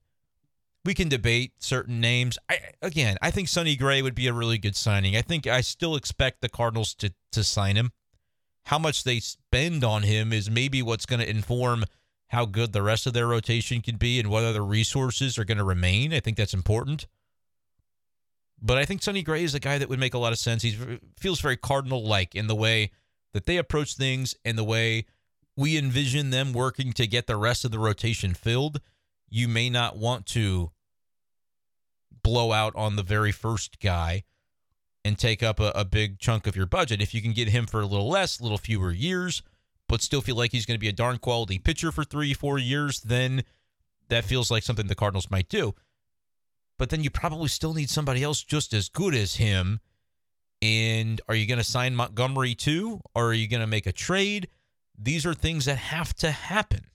S2: We can debate certain names. I again, I think Sonny Gray would be a really good signing. I think I still expect the Cardinals to to sign him. How much they spend on him is maybe what's going to inform how good the rest of their rotation can be and whether the resources are going to remain. I think that's important. But I think Sonny Gray is a guy that would make a lot of sense. He feels very Cardinal like in the way that they approach things and the way we envision them working to get the rest of the rotation filled, you may not want to blow out on the very first guy and take up a, a, big chunk of your budget. If you can get him for a little less, a little fewer years, but still feel like he's going to be a darn quality pitcher for three, four years, then that feels like something the Cardinals might do. But then you probably still need somebody else just as good as him. And are you going to sign Montgomery too? Or are you going to make a trade? These are things that have to happen.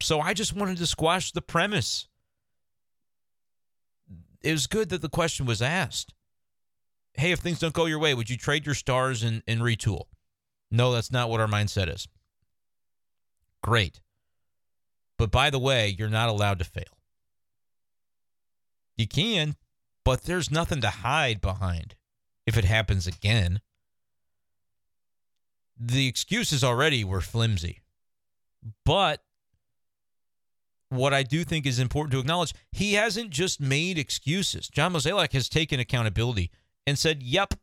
S2: So I just wanted to squash the premise. It was good that the question was asked. Hey, if things don't go your way, would you trade your stars and, and retool? No, that's not what our mindset is. Great. But by the way, you're not allowed to fail. You can, but there's nothing to hide behind if it happens again. The excuses already were flimsy. But what I do think is important to acknowledge, he hasn't just made excuses. John Mozeliak has taken accountability and said, "Yep,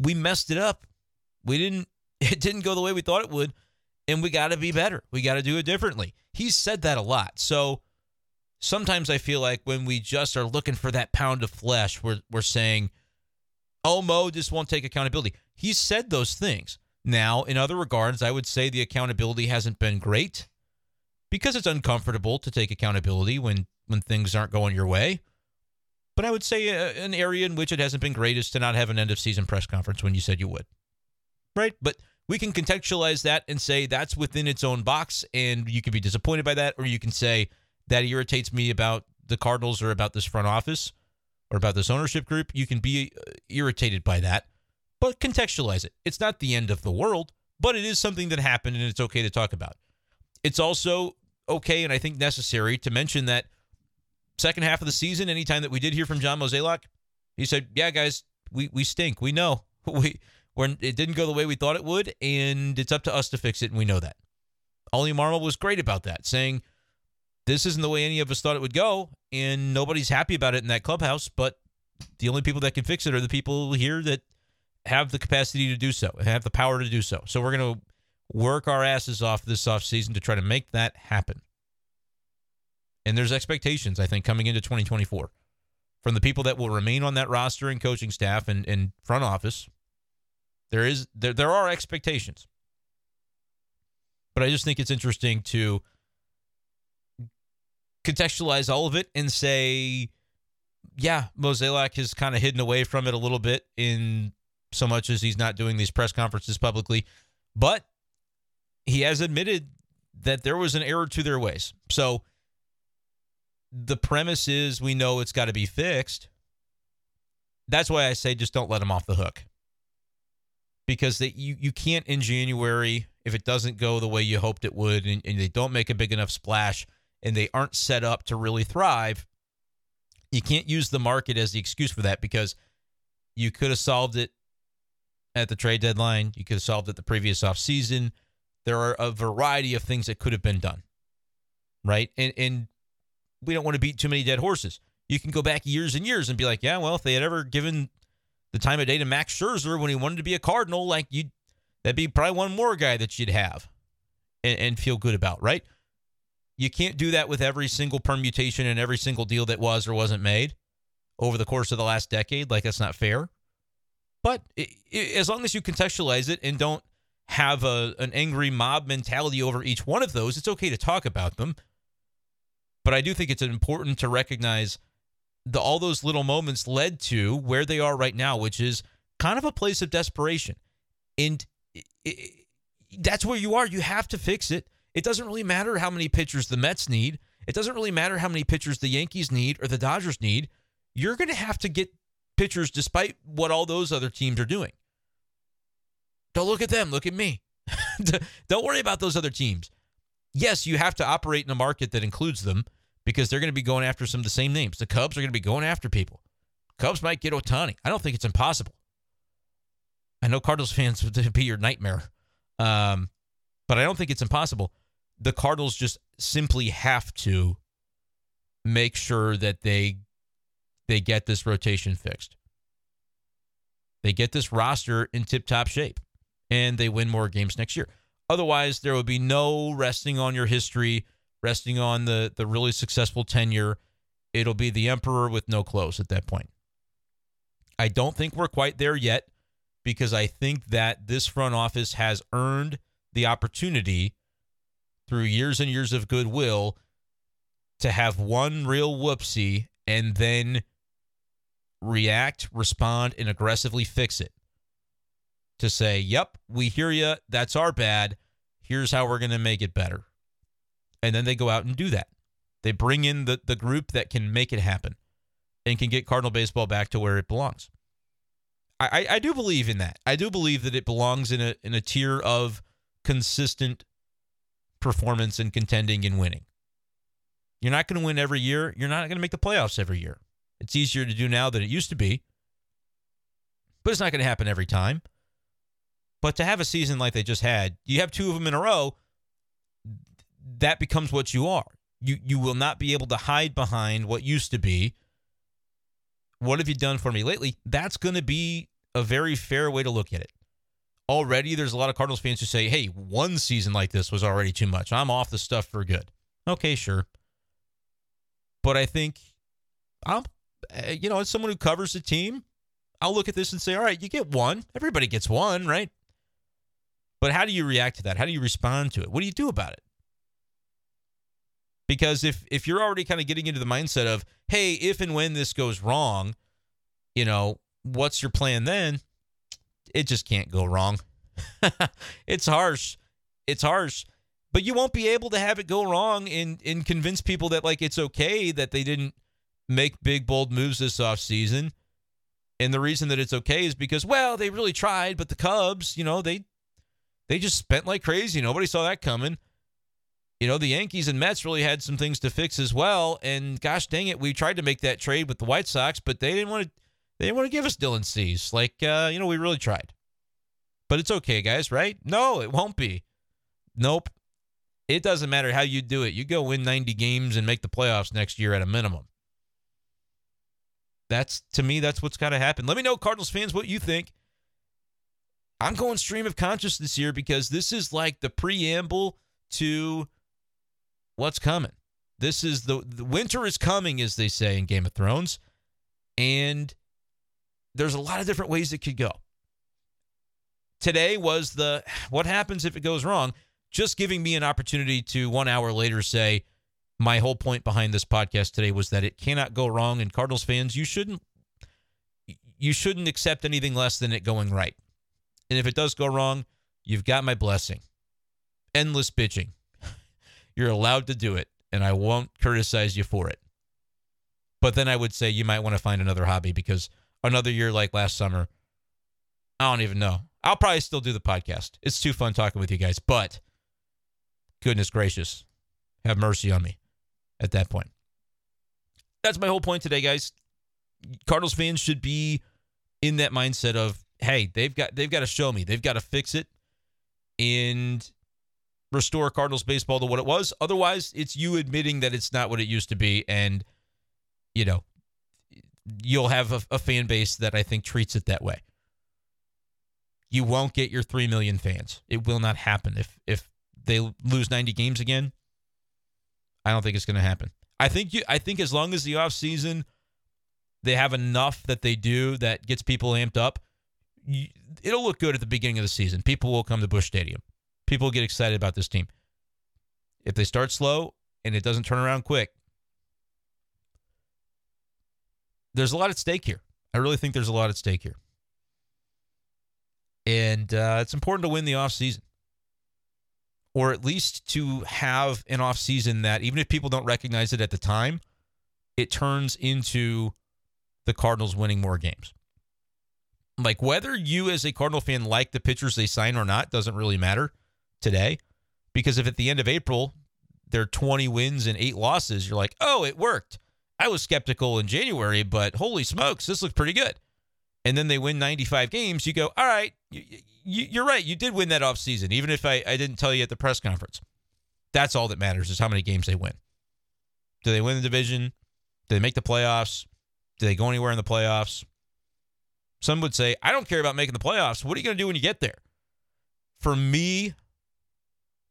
S2: we messed it up. We didn't it didn't go the way we thought it would, and we got to be better. We got to do it differently." He's said that a lot. So sometimes I feel like when we just are looking for that pound of flesh, we're we're saying, "Oh, Mo just won't take accountability." He said those things. Now, in other regards, I would say the accountability hasn't been great because it's uncomfortable to take accountability when when things aren't going your way. But I would say a, uh, an area in which it hasn't been great is to not have an end of season press conference when you said you would. Right? But we can contextualize that and say that's within its own box and you can be disappointed by that or you can say that irritates me about the Cardinals or about this front office or about this ownership group. You can be uh, irritated by that, but contextualize it. It's not the end of the world, but it is something that happened and it's okay to talk about. It's also okay and I think necessary to mention that second half of the season, anytime that we did hear from John Mozeliak, he said, "Yeah, guys, we we stink. We know we when it didn't go the way we thought it would, and it's up to us to fix it, and we know that." Ollie Marmol was great about that, saying, "This isn't the way any of us thought it would go, and nobody's happy about it in that clubhouse, but the only people that can fix it are the people here that have the capacity to do so, and have the power to do so. So we're going to work our asses off this offseason to try to make that happen. And there's expectations, I think, coming into 2024 from the people that will remain on that roster and coaching staff and, and front office. There is there there are expectations. But I just think it's interesting to contextualize all of it and say, yeah, Mozeliak has kind of hidden away from it a little bit in so much as he's not doing these press conferences publicly. But he has admitted that there was an error to their ways. So the premise is we know it's got to be fixed. That's why I say just don't let them off the hook. Because they, you, you can't in January, if it doesn't go the way you hoped it would, and, and they don't make a big enough splash and they aren't set up to really thrive, you can't use the market as the excuse for that because you could have solved it at the trade deadline. You could have solved it the previous offseason. There are a variety of things that could have been done. Right. And and we don't want to beat too many dead horses. You can go back years and years and be like, yeah, well, if they had ever given the time of day to Max Scherzer when he wanted to be a Cardinal, like you that'd be probably one more guy that you'd have and, and feel good about, right? You can't do that with every single permutation and every single deal that was or wasn't made over the course of the last decade. Like that's not fair. But it, it, as long as you contextualize it and don't have a an angry mob mentality over each one of those, it's okay to talk about them. But I do think it's important to recognize the all those little moments led to where they are right now, which is kind of a place of desperation. And it, that's where you are. You have to fix it. It doesn't really matter how many pitchers the Mets need. It doesn't really matter how many pitchers the Yankees need or the Dodgers need. You're going to have to get pitchers despite what all those other teams are doing. Don't look at them. Look at me. Don't worry about those other teams. Yes, you have to operate in a market that includes them because they're going to be going after some of the same names. The Cubs are going to be going after people. Cubs might get Ohtani. I don't think it's impossible. I know Cardinals fans would be your nightmare, um, but I don't think it's impossible. The Cardinals just simply have to make sure that they they get this rotation fixed. They get this roster in tip top shape. and they win more games next year. Otherwise, there would be no resting on your history, resting on the the really successful tenure. It'll be the emperor with no clothes at that point. I don't think we're quite there yet because I think that this front office has earned the opportunity through years and years of goodwill to have one real whoopsie and then react, respond, and aggressively fix it. To say, yep, we hear you. That's our bad. Here's how we're going to make it better. And then they go out and do that. They bring in the, the group that can make it happen and can get Cardinal baseball back to where it belongs. I, I, I do believe in that. I do believe that it belongs in a in a tier of consistent performance and contending and winning. You're not going to win every year. You're not going to make the playoffs every year. It's easier to do now than it used to be, but it's not going to happen every time. But to have a season like they just had, you have two of them in a row, that becomes what you are. You you will not be able to hide behind what used to be. What have you done for me lately? That's going to be a very fair way to look at it. Already, there's a lot of Cardinals fans who say, hey, one season like this was already too much. I'm off the stuff for good. Okay, sure. But I think I'm uh, you know, as someone who covers the team, I'll look at this and say, all right, you get one. Everybody gets one, right? But how do you react to that? How do you respond to it? What do you do about it? Because if if you're already kind of getting into the mindset of, hey, if and when this goes wrong, you know, what's your plan then? It just can't go wrong. it's harsh. It's harsh. But you won't be able to have it go wrong and and convince people that like it's okay that they didn't – make big, bold moves this offseason. And the reason that it's okay is because, well, they really tried, but the Cubs, you know, they they just spent like crazy. Nobody saw that coming. You know, the Yankees and Mets really had some things to fix as well. And gosh dang it, we tried to make that trade with the White Sox, but they didn't want to they didn't want to give us Dylan Cease. Like uh, you know, we really tried. But it's okay, guys, right? No, it won't be. Nope. It doesn't matter how you do it. You go win 90 games and make the playoffs next year at a minimum. That's to me, that's what's got to happen. Let me know, Cardinals fans, what you think. I'm going stream of consciousness here because this is like the preamble to what's coming. This is the, the winter is coming, as they say in Game of Thrones, and there's a lot of different ways it could go. Today was the what happens if it goes wrong, just giving me an opportunity to one hour later say, my whole point behind this podcast today was that it cannot go wrong and Cardinals fans you shouldn't you shouldn't accept anything less than it going right. And if it does go wrong, you've got my blessing. Endless bitching. You're allowed to do it and I won't criticize you for it. But then I would say you might want to find another hobby because another year like last summer I don't even know. I'll probably still do the podcast. It's too fun talking with you guys, but goodness gracious, have mercy on me at that point. That's my whole point today, guys. Cardinals fans should be in that mindset of, hey, they've got they've got to show me, they've got to fix it and restore Cardinals baseball to what it was. Otherwise, it's you admitting that it's not what it used to be, and you know, you'll have a, a fan base that I think treats it that way. You won't get your three million fans. It will not happen if if they lose 90 games again. I don't think it's going to happen. I think you. I think as long as the offseason, they have enough that they do that gets people amped up. You, it'll look good at the beginning of the season. People will come to Busch Stadium. People will get excited about this team. If they start slow and it doesn't turn around quick, there's a lot at stake here. I really think there's a lot at stake here. And uh, it's important to win the offseason or at least to have an offseason that even if people don't recognize it at the time, it turns into the Cardinals winning more games. Like whether you as a Cardinal fan like the pitchers they sign or not doesn't really matter today. Because if at the end of April they're 20 wins and eight losses, you're like, oh, it worked. I was skeptical in January, but holy smokes, this looks pretty good. And then they win 95 games, you go, all right, you, are right. You did win that offseason, even if I, I didn't tell you at the press conference. That's all that matters is how many games they win. Do they win the division? Do they make the playoffs? Do they go anywhere in the playoffs? Some would say, I don't care about making the playoffs. What are you going to do when you get there? for me,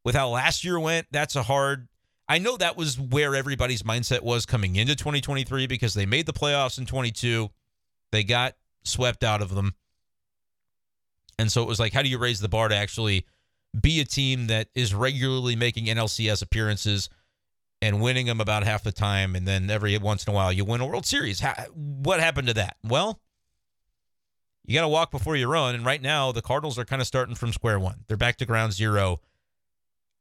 S2: with how last year went, that's a hard. I know that was where everybody's mindset was coming into 2023 because they made the playoffs in 22. They got swept out of them. And so it was like, how do you raise the bar to actually be a team that is regularly making NLCS appearances and winning them about half the time, and then every once in a while you win a World Series? How, what happened to that? Well, you got to walk before you run. And right now, the Cardinals are kind of starting from square one. They're back to ground zero.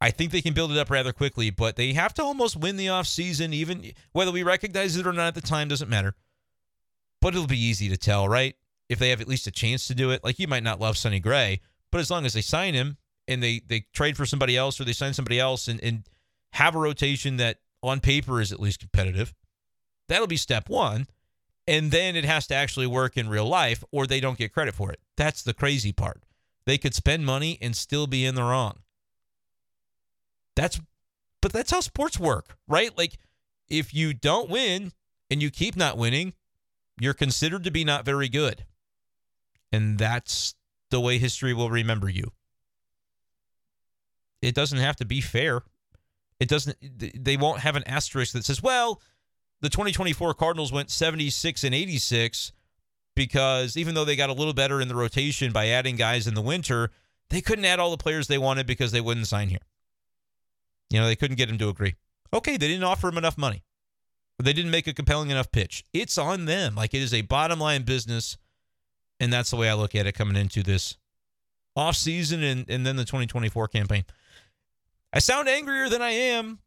S2: I think they can build it up rather quickly, but they have to almost win the offseason, even whether we recognize it or not at the time doesn't matter. But it'll be easy to tell, right? If they have at least a chance to do it. Like you might not love Sonny Gray, but as long as they sign him and they they trade for somebody else or they sign somebody else and, and have a rotation that on paper is at least competitive, that'll be step one. And then it has to actually work in real life or they don't get credit for it. That's the crazy part. They could spend money and still be in the wrong. That's but that's how sports work, right? Like if you don't win and you keep not winning, you're considered to be not very good. And that's the way history will remember you. It doesn't have to be fair. It doesn't they won't have an asterisk that says, "Well, the 2024 Cardinals went 76 and 86 because even though they got a little better in the rotation by adding guys in the winter, they couldn't add all the players they wanted because they wouldn't sign here. You know, they couldn't get him to agree. Okay, they didn't offer him enough money. They didn't make a compelling enough pitch. It's on them. Like it is a bottom line business. And that's the way I look at it coming into this off season and, and then the 2024 campaign. I sound angrier than I am.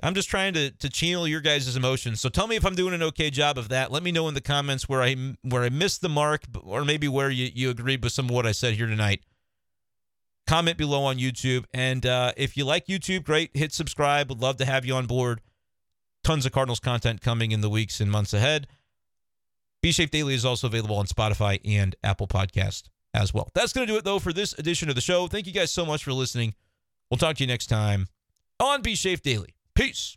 S2: I'm just trying to to channel your guys' emotions. So tell me if I'm doing an okay job of that. Let me know in the comments where I where I missed the mark or maybe where you, you agreed with some of what I said here tonight. Comment below on YouTube. And uh, if you like YouTube, great. Hit subscribe. Would love to have you on board. Tons of Cardinals content coming in the weeks and months ahead. B Shafe Daily is also available on Spotify and Apple Podcast as well. That's going to do it, though, for this edition of the show. Thank you guys so much for listening. We'll talk to you next time on B Shafe Daily. Peace.